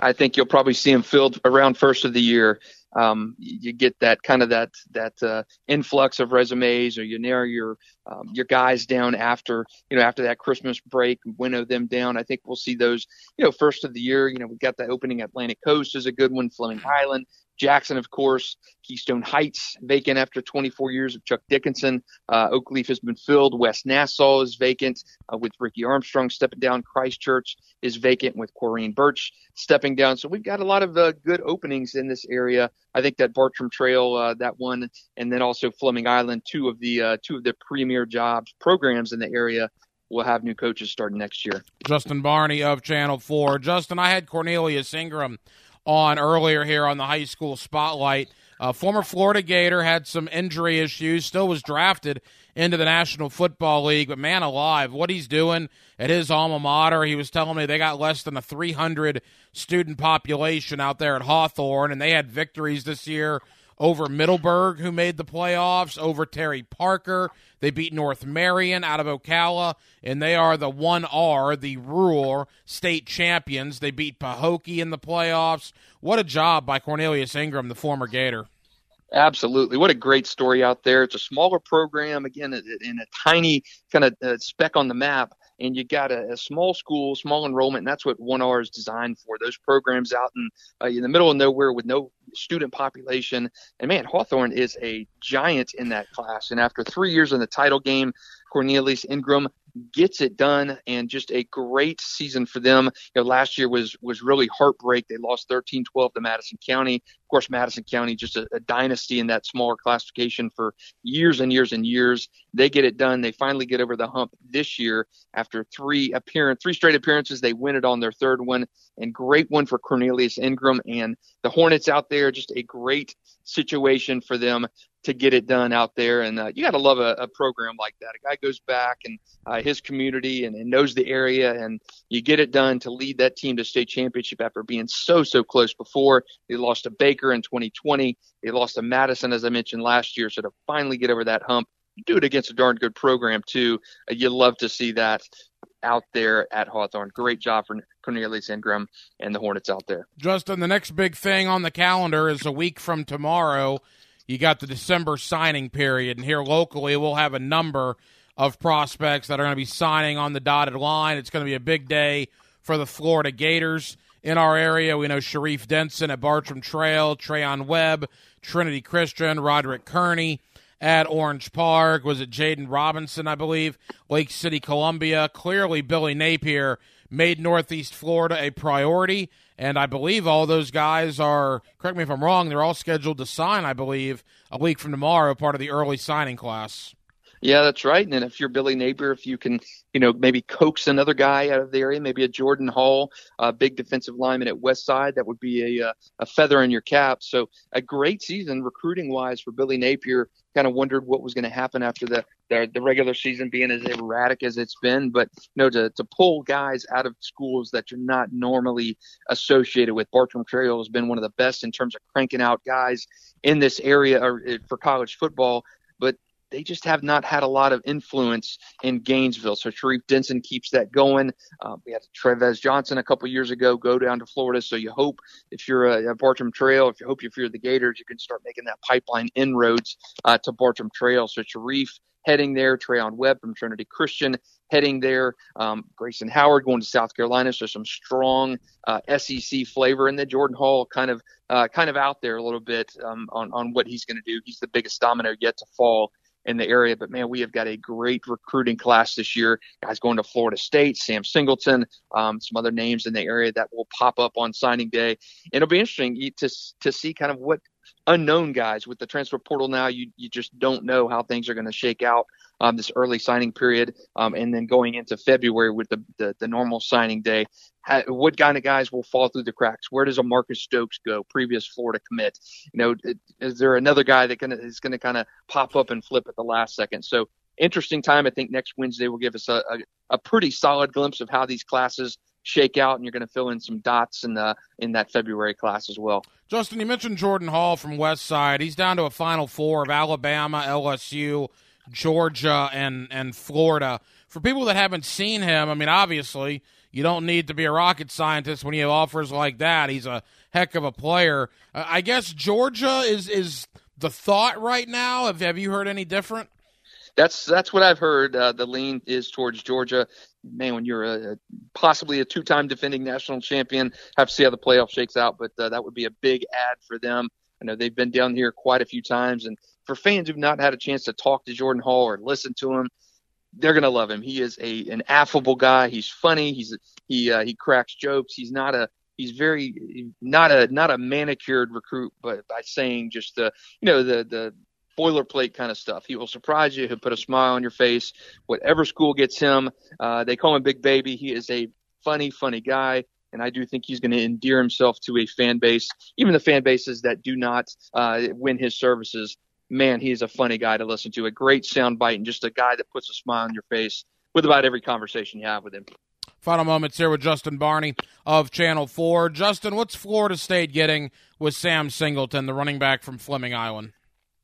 I think you'll probably see them filled around first of the year um, you get that kind of that that uh, influx of resumes, or you narrow your um, your guys down after you know after that Christmas break, winnow them down. I think we'll see those you know first of the year. You know we've got the opening Atlantic Coast is a good one, Fleming Island, Jackson, of course, Keystone Heights vacant after 24 years of Chuck Dickinson. Uh, Oakleaf has been filled. West Nassau is vacant uh, with Ricky Armstrong stepping down. Christchurch is vacant with Corrine Birch stepping down. So we've got a lot of uh, good openings in this area. I think that Bartram Trail, uh, that one, and then also Fleming Island, two of the uh, two of the premier jobs programs in the area we'll have new coaches starting next year. Justin Barney of Channel 4. Justin, I had Cornelius Ingram on earlier here on the high school spotlight. Uh, former Florida Gator had some injury issues, still was drafted into the National Football League, but man alive, what he's doing at his alma mater. He was telling me they got less than a 300 student population out there at Hawthorne, and they had victories this year over Middleburg, who made the playoffs, over Terry Parker. They beat North Marion out of Ocala, and they are the 1R, the rural state champions. They beat Pahokee in the playoffs. What a job by Cornelius Ingram, the former Gator. Absolutely. What a great story out there. It's a smaller program, again, in a tiny kind of uh, speck on the map and you got a, a small school, small enrollment, and that's what 1R is designed for. Those programs out in uh, in the middle of nowhere with no student population. And man, Hawthorne is a giant in that class. And after three years in the title game, Cornelius Ingram gets it done and just a great season for them. You know, last year was was really heartbreak. They lost 13-12 to Madison County. Of course, Madison County just a, a dynasty in that smaller classification for years and years and years. They get it done. They finally get over the hump this year after three appearance, three straight appearances. They win it on their third one, and great one for Cornelius Ingram and the Hornets out there. Just a great situation for them to get it done out there. And uh, you got to love a, a, program like that. A guy goes back and uh, his community and, and, knows the area, and you get it done to lead that team to state championship after being so so close before. They lost to Baker in 2020. They lost to Madison, as I mentioned last year. So to finally get over that hump, do it against a darn good program too. Uh, you love to see that out there at Hawthorne. Great job for Cornelius Ingram and the Hornets out there. Justin, the next big thing on the calendar is a week from tomorrow you got the December signing period, and here locally we'll have a number of prospects that are going to be signing on the dotted line. It's going to be a big day for the Florida Gators in our area. We know Sharif Denson at Bartram Trail, Treyaun Webb, Trinity Christian, Roderick Kearney at Orange Park. Was it Jaden Robinson, I believe? Lake City, Columbia. Clearly, Billy Napier made Northeast Florida a priority. And I believe all those guys are, correct me if I'm wrong, they're all scheduled to sign, I believe, a week from tomorrow, part of the early signing class. Yeah, that's right. And if you're Billy Napier, if you can, you know, maybe coax another guy out of the area, maybe a Jordan Hall, a big defensive lineman at West Side, that would be a, a feather in your cap. So a great season recruiting wise for Billy Napier. Kind of wondered what was going to happen after the, the, the regular season being as erratic as it's been, but you know, to to pull guys out of schools that you're not normally associated with. Bartram Trail has been one of the best in terms of cranking out guys in this area or, uh, for college football. But they just have not had a lot of influence in Gainesville. So Sharif Denson keeps that going. Uh, we had Trevez Johnson a couple years ago go down to Florida. So you hope if you're a, a Bartram Trail, if you hope if you're the Gators, you can start making that pipeline inroads uh, to Bartram Trail. So Sharif heading there, Treyaun Webb from Trinity Christian heading there, um, Grayson Howard going to South Carolina. So some strong uh, SEC flavor, and then Jordan Hall kind of uh, kind of out there a little bit um, on on what he's going to do. He's the biggest domino yet to fall in the area. But man, we have got a great recruiting class this year. Guys going to Florida State, Sam Singleton, um, some other names in the area that will pop up on signing day. And it'll be interesting to to see kind of what unknown guys with the transfer portal now. You you just don't know how things are going to shake out um, this early signing period, um, and then going into February with the the, the normal signing day. How, what kind of guys will fall through the cracks? Where does a Marcus Stokes go? Previous Florida commit. You know, is there another guy that gonna, is going to kind of pop up and flip at the last second? So interesting time. I think next Wednesday will give us a, a, a pretty solid glimpse of how these classes shake out, and you're going to fill in some dots in the in that February class as well. Justin, you mentioned Jordan Hall from West Side. He's down to a Final Four of Alabama, LSU, Georgia, and and Florida. For people that haven't seen him, I mean, obviously you don't need to be a rocket scientist when you have offers like that. He's a heck of a player. Uh, I guess Georgia is is the thought right now. Have Have you heard any different? That's that's what I've heard. Uh, the lean is towards Georgia. Man, when you're a, possibly a two-time defending national champion, have to see how the playoff shakes out. But uh, that would be a big add for them. I know they've been down here quite a few times, and for fans who've not had a chance to talk to Jordan Hall or listen to him, they're gonna love him. He is a an affable guy. He's funny. He's he uh, he cracks jokes. He's not a he's very not a not a manicured recruit, but by saying just the you know the the boilerplate kind of stuff. He will surprise you. He'll put a smile on your face. Whatever school gets him, uh, they call him Big Baby. He is a funny, funny guy. And I do think he's going to endear himself to a fan base, even the fan bases that do not uh, win his services man, he's a funny guy to listen to, a great soundbite, and just a guy that puts a smile on your face with about every conversation you have with him. Final moments here with Justin Barney of Channel 4. Justin, what's Florida State getting with Sam Singleton, the running back from Fleming Island?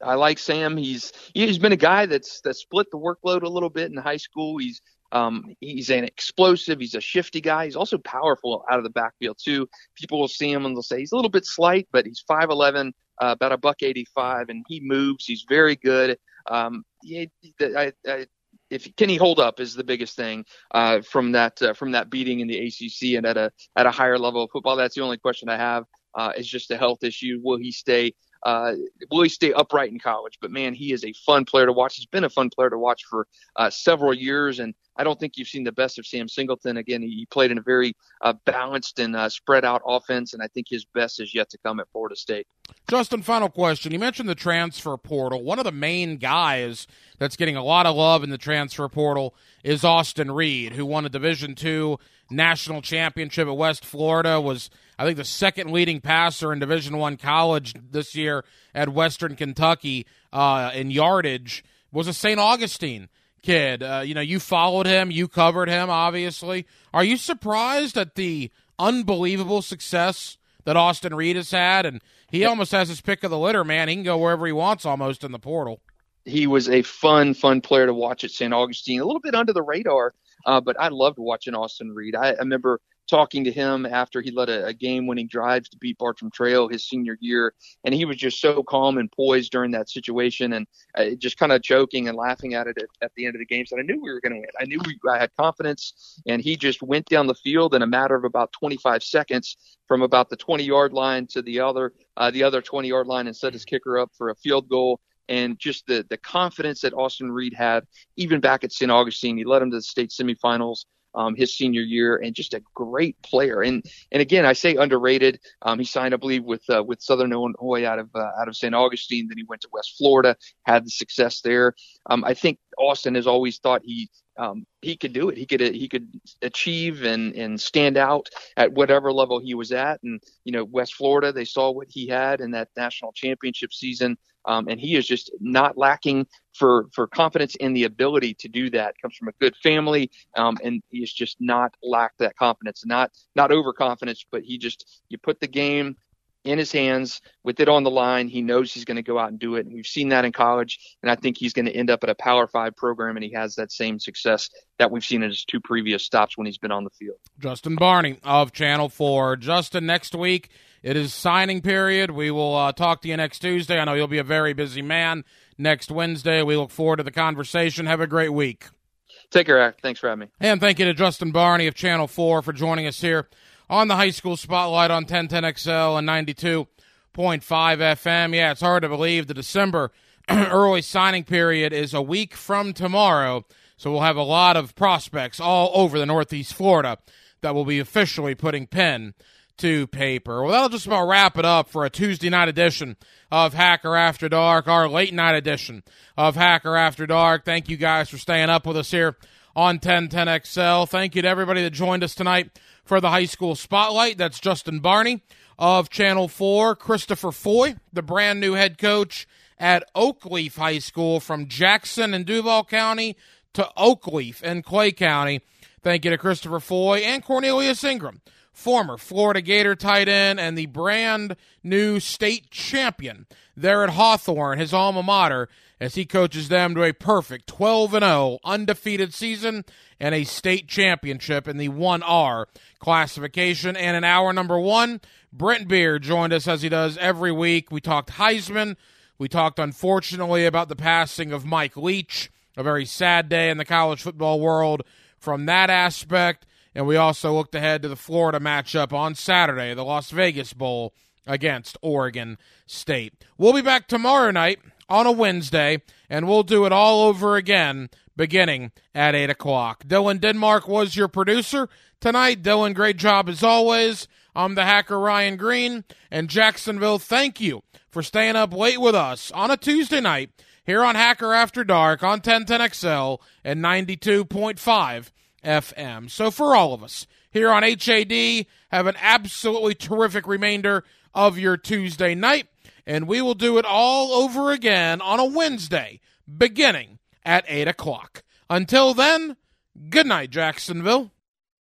I like Sam. He's he's been a guy that's that split the workload a little bit in high school. He's um, he's an explosive. He's a shifty guy. He's also powerful out of the backfield too. People will see him and they'll say he's a little bit slight, but he's 5'11", uh, about a buck 85, and he moves. He's very good. Um, he, I, I, if can he hold up is the biggest thing uh, from that uh, from that beating in the ACC and at a at a higher level of football. That's the only question I have. Uh, is just a health issue. Will he stay uh, will he stay upright in college? But man, he is a fun player to watch. He's been a fun player to watch for uh, several years, and I don't think you've seen the best of Sam Singleton. Again, he played in a very uh, balanced and uh, spread out offense, and I think his best is yet to come at Florida State. Justin, final question. You mentioned the transfer portal. One of the main guys that's getting a lot of love in the transfer portal is Austin Reed, who won a Division two national championship at West Florida. Was I think the second leading passer in Division one college this year at Western Kentucky uh, in yardage. Was a St. Augustine kid. Uh, you know, you followed him, you covered him, obviously. Are you surprised at the unbelievable success that Austin Reed has had? And he almost has his pick of the litter, man. He can go wherever he wants almost in the portal. He was a fun, fun player to watch at St. Augustine. A little bit under the radar, uh, but I loved watching Austin Reed. I, I remember talking to him after he led a, a game winning drive to beat Bartram Trail his senior year. And he was just so calm and poised during that situation and uh, just kind of joking and laughing at it at, at, the end of the game. So I knew we were going to win. I knew we, I had confidence. And he just went down the field in a matter of about 25 seconds from about the 20 yard line to the other, uh, the other 20 yard line and set his kicker up for a field goal and just the the confidence that Austin Reed had, even back at St. Augustine. He led him to the state semifinals um, his senior year, and just a great player. And and again, I say underrated. Um, he signed, I believe, with uh, with Southern Illinois out of uh, out of St. Augustine. Then he went to West Florida, had the success there. Um, I think Austin has always thought he um, he could do it. He could he could achieve and and stand out at whatever level he was at. And you know, West Florida, they saw what he had in that national championship season. Um, and he is just not lacking for for confidence in the ability to do that. Comes from a good family, um, and he's just not lacked that confidence. Not not overconfidence, but he just you put the game in his hands with it on the line. He knows he's going to go out and do it. And we've seen that in college. And I think he's going to end up at a Power Five program, and he has that same success that we've seen in his two previous stops when he's been on the field. Justin Barney of Channel 4. Justin, next week it is signing period. We will uh, talk to you next Tuesday. I know you'll be a very busy man next Wednesday. We look forward to the conversation. Have a great week. Take care, Thanks for having me. And thank you to Justin Barney of Channel 4 for joining us here on the High School Spotlight on 1010XL and 92.5 FM. Yeah, it's hard to believe the December early signing period is a week from tomorrow. So we'll have a lot of prospects all over the Northeast Florida that will be officially putting pen to paper. Well, that'll just about wrap it up for a Tuesday night edition of Hacker After Dark, our late night edition of Hacker After Dark. Thank you guys for staying up with us here on 1010XL. Thank you to everybody that joined us tonight for the high school spotlight. That's Justin Barney of Channel 4, Christopher Foy, the brand new head coach at Oakleaf High School from Jackson and Duval County to Oakleaf and Clay County. Thank you to Christopher Foy and Cornelius Ingram former Florida Gator tight end and the brand new state champion there at Hawthorne, his alma mater, as he coaches them to a perfect 12 and 0 undefeated season and a state championship in the 1R classification. And in hour number one, Brent Beard joined us as he does every week. We talked Heisman. We talked, unfortunately, about the passing of Mike Leach, a very sad day in the college football world from that aspect. And we also looked ahead to the Florida matchup on Saturday, the Las Vegas Bowl against Oregon State. We'll be back tomorrow night on a Wednesday, and we'll do it all over again beginning at 8 o'clock. Dylan Denmark was your producer tonight. Dylan, great job as always. I'm the hacker Ryan Green, and Jacksonville, thank you for staying up late with us on a Tuesday night here on Hacker After Dark on 1010XL and 92.5 FM. So for all of us here on HAD, have an absolutely terrific remainder of your Tuesday night, and we will do it all over again on a Wednesday, beginning at 8 o'clock. Until then, good night, Jacksonville.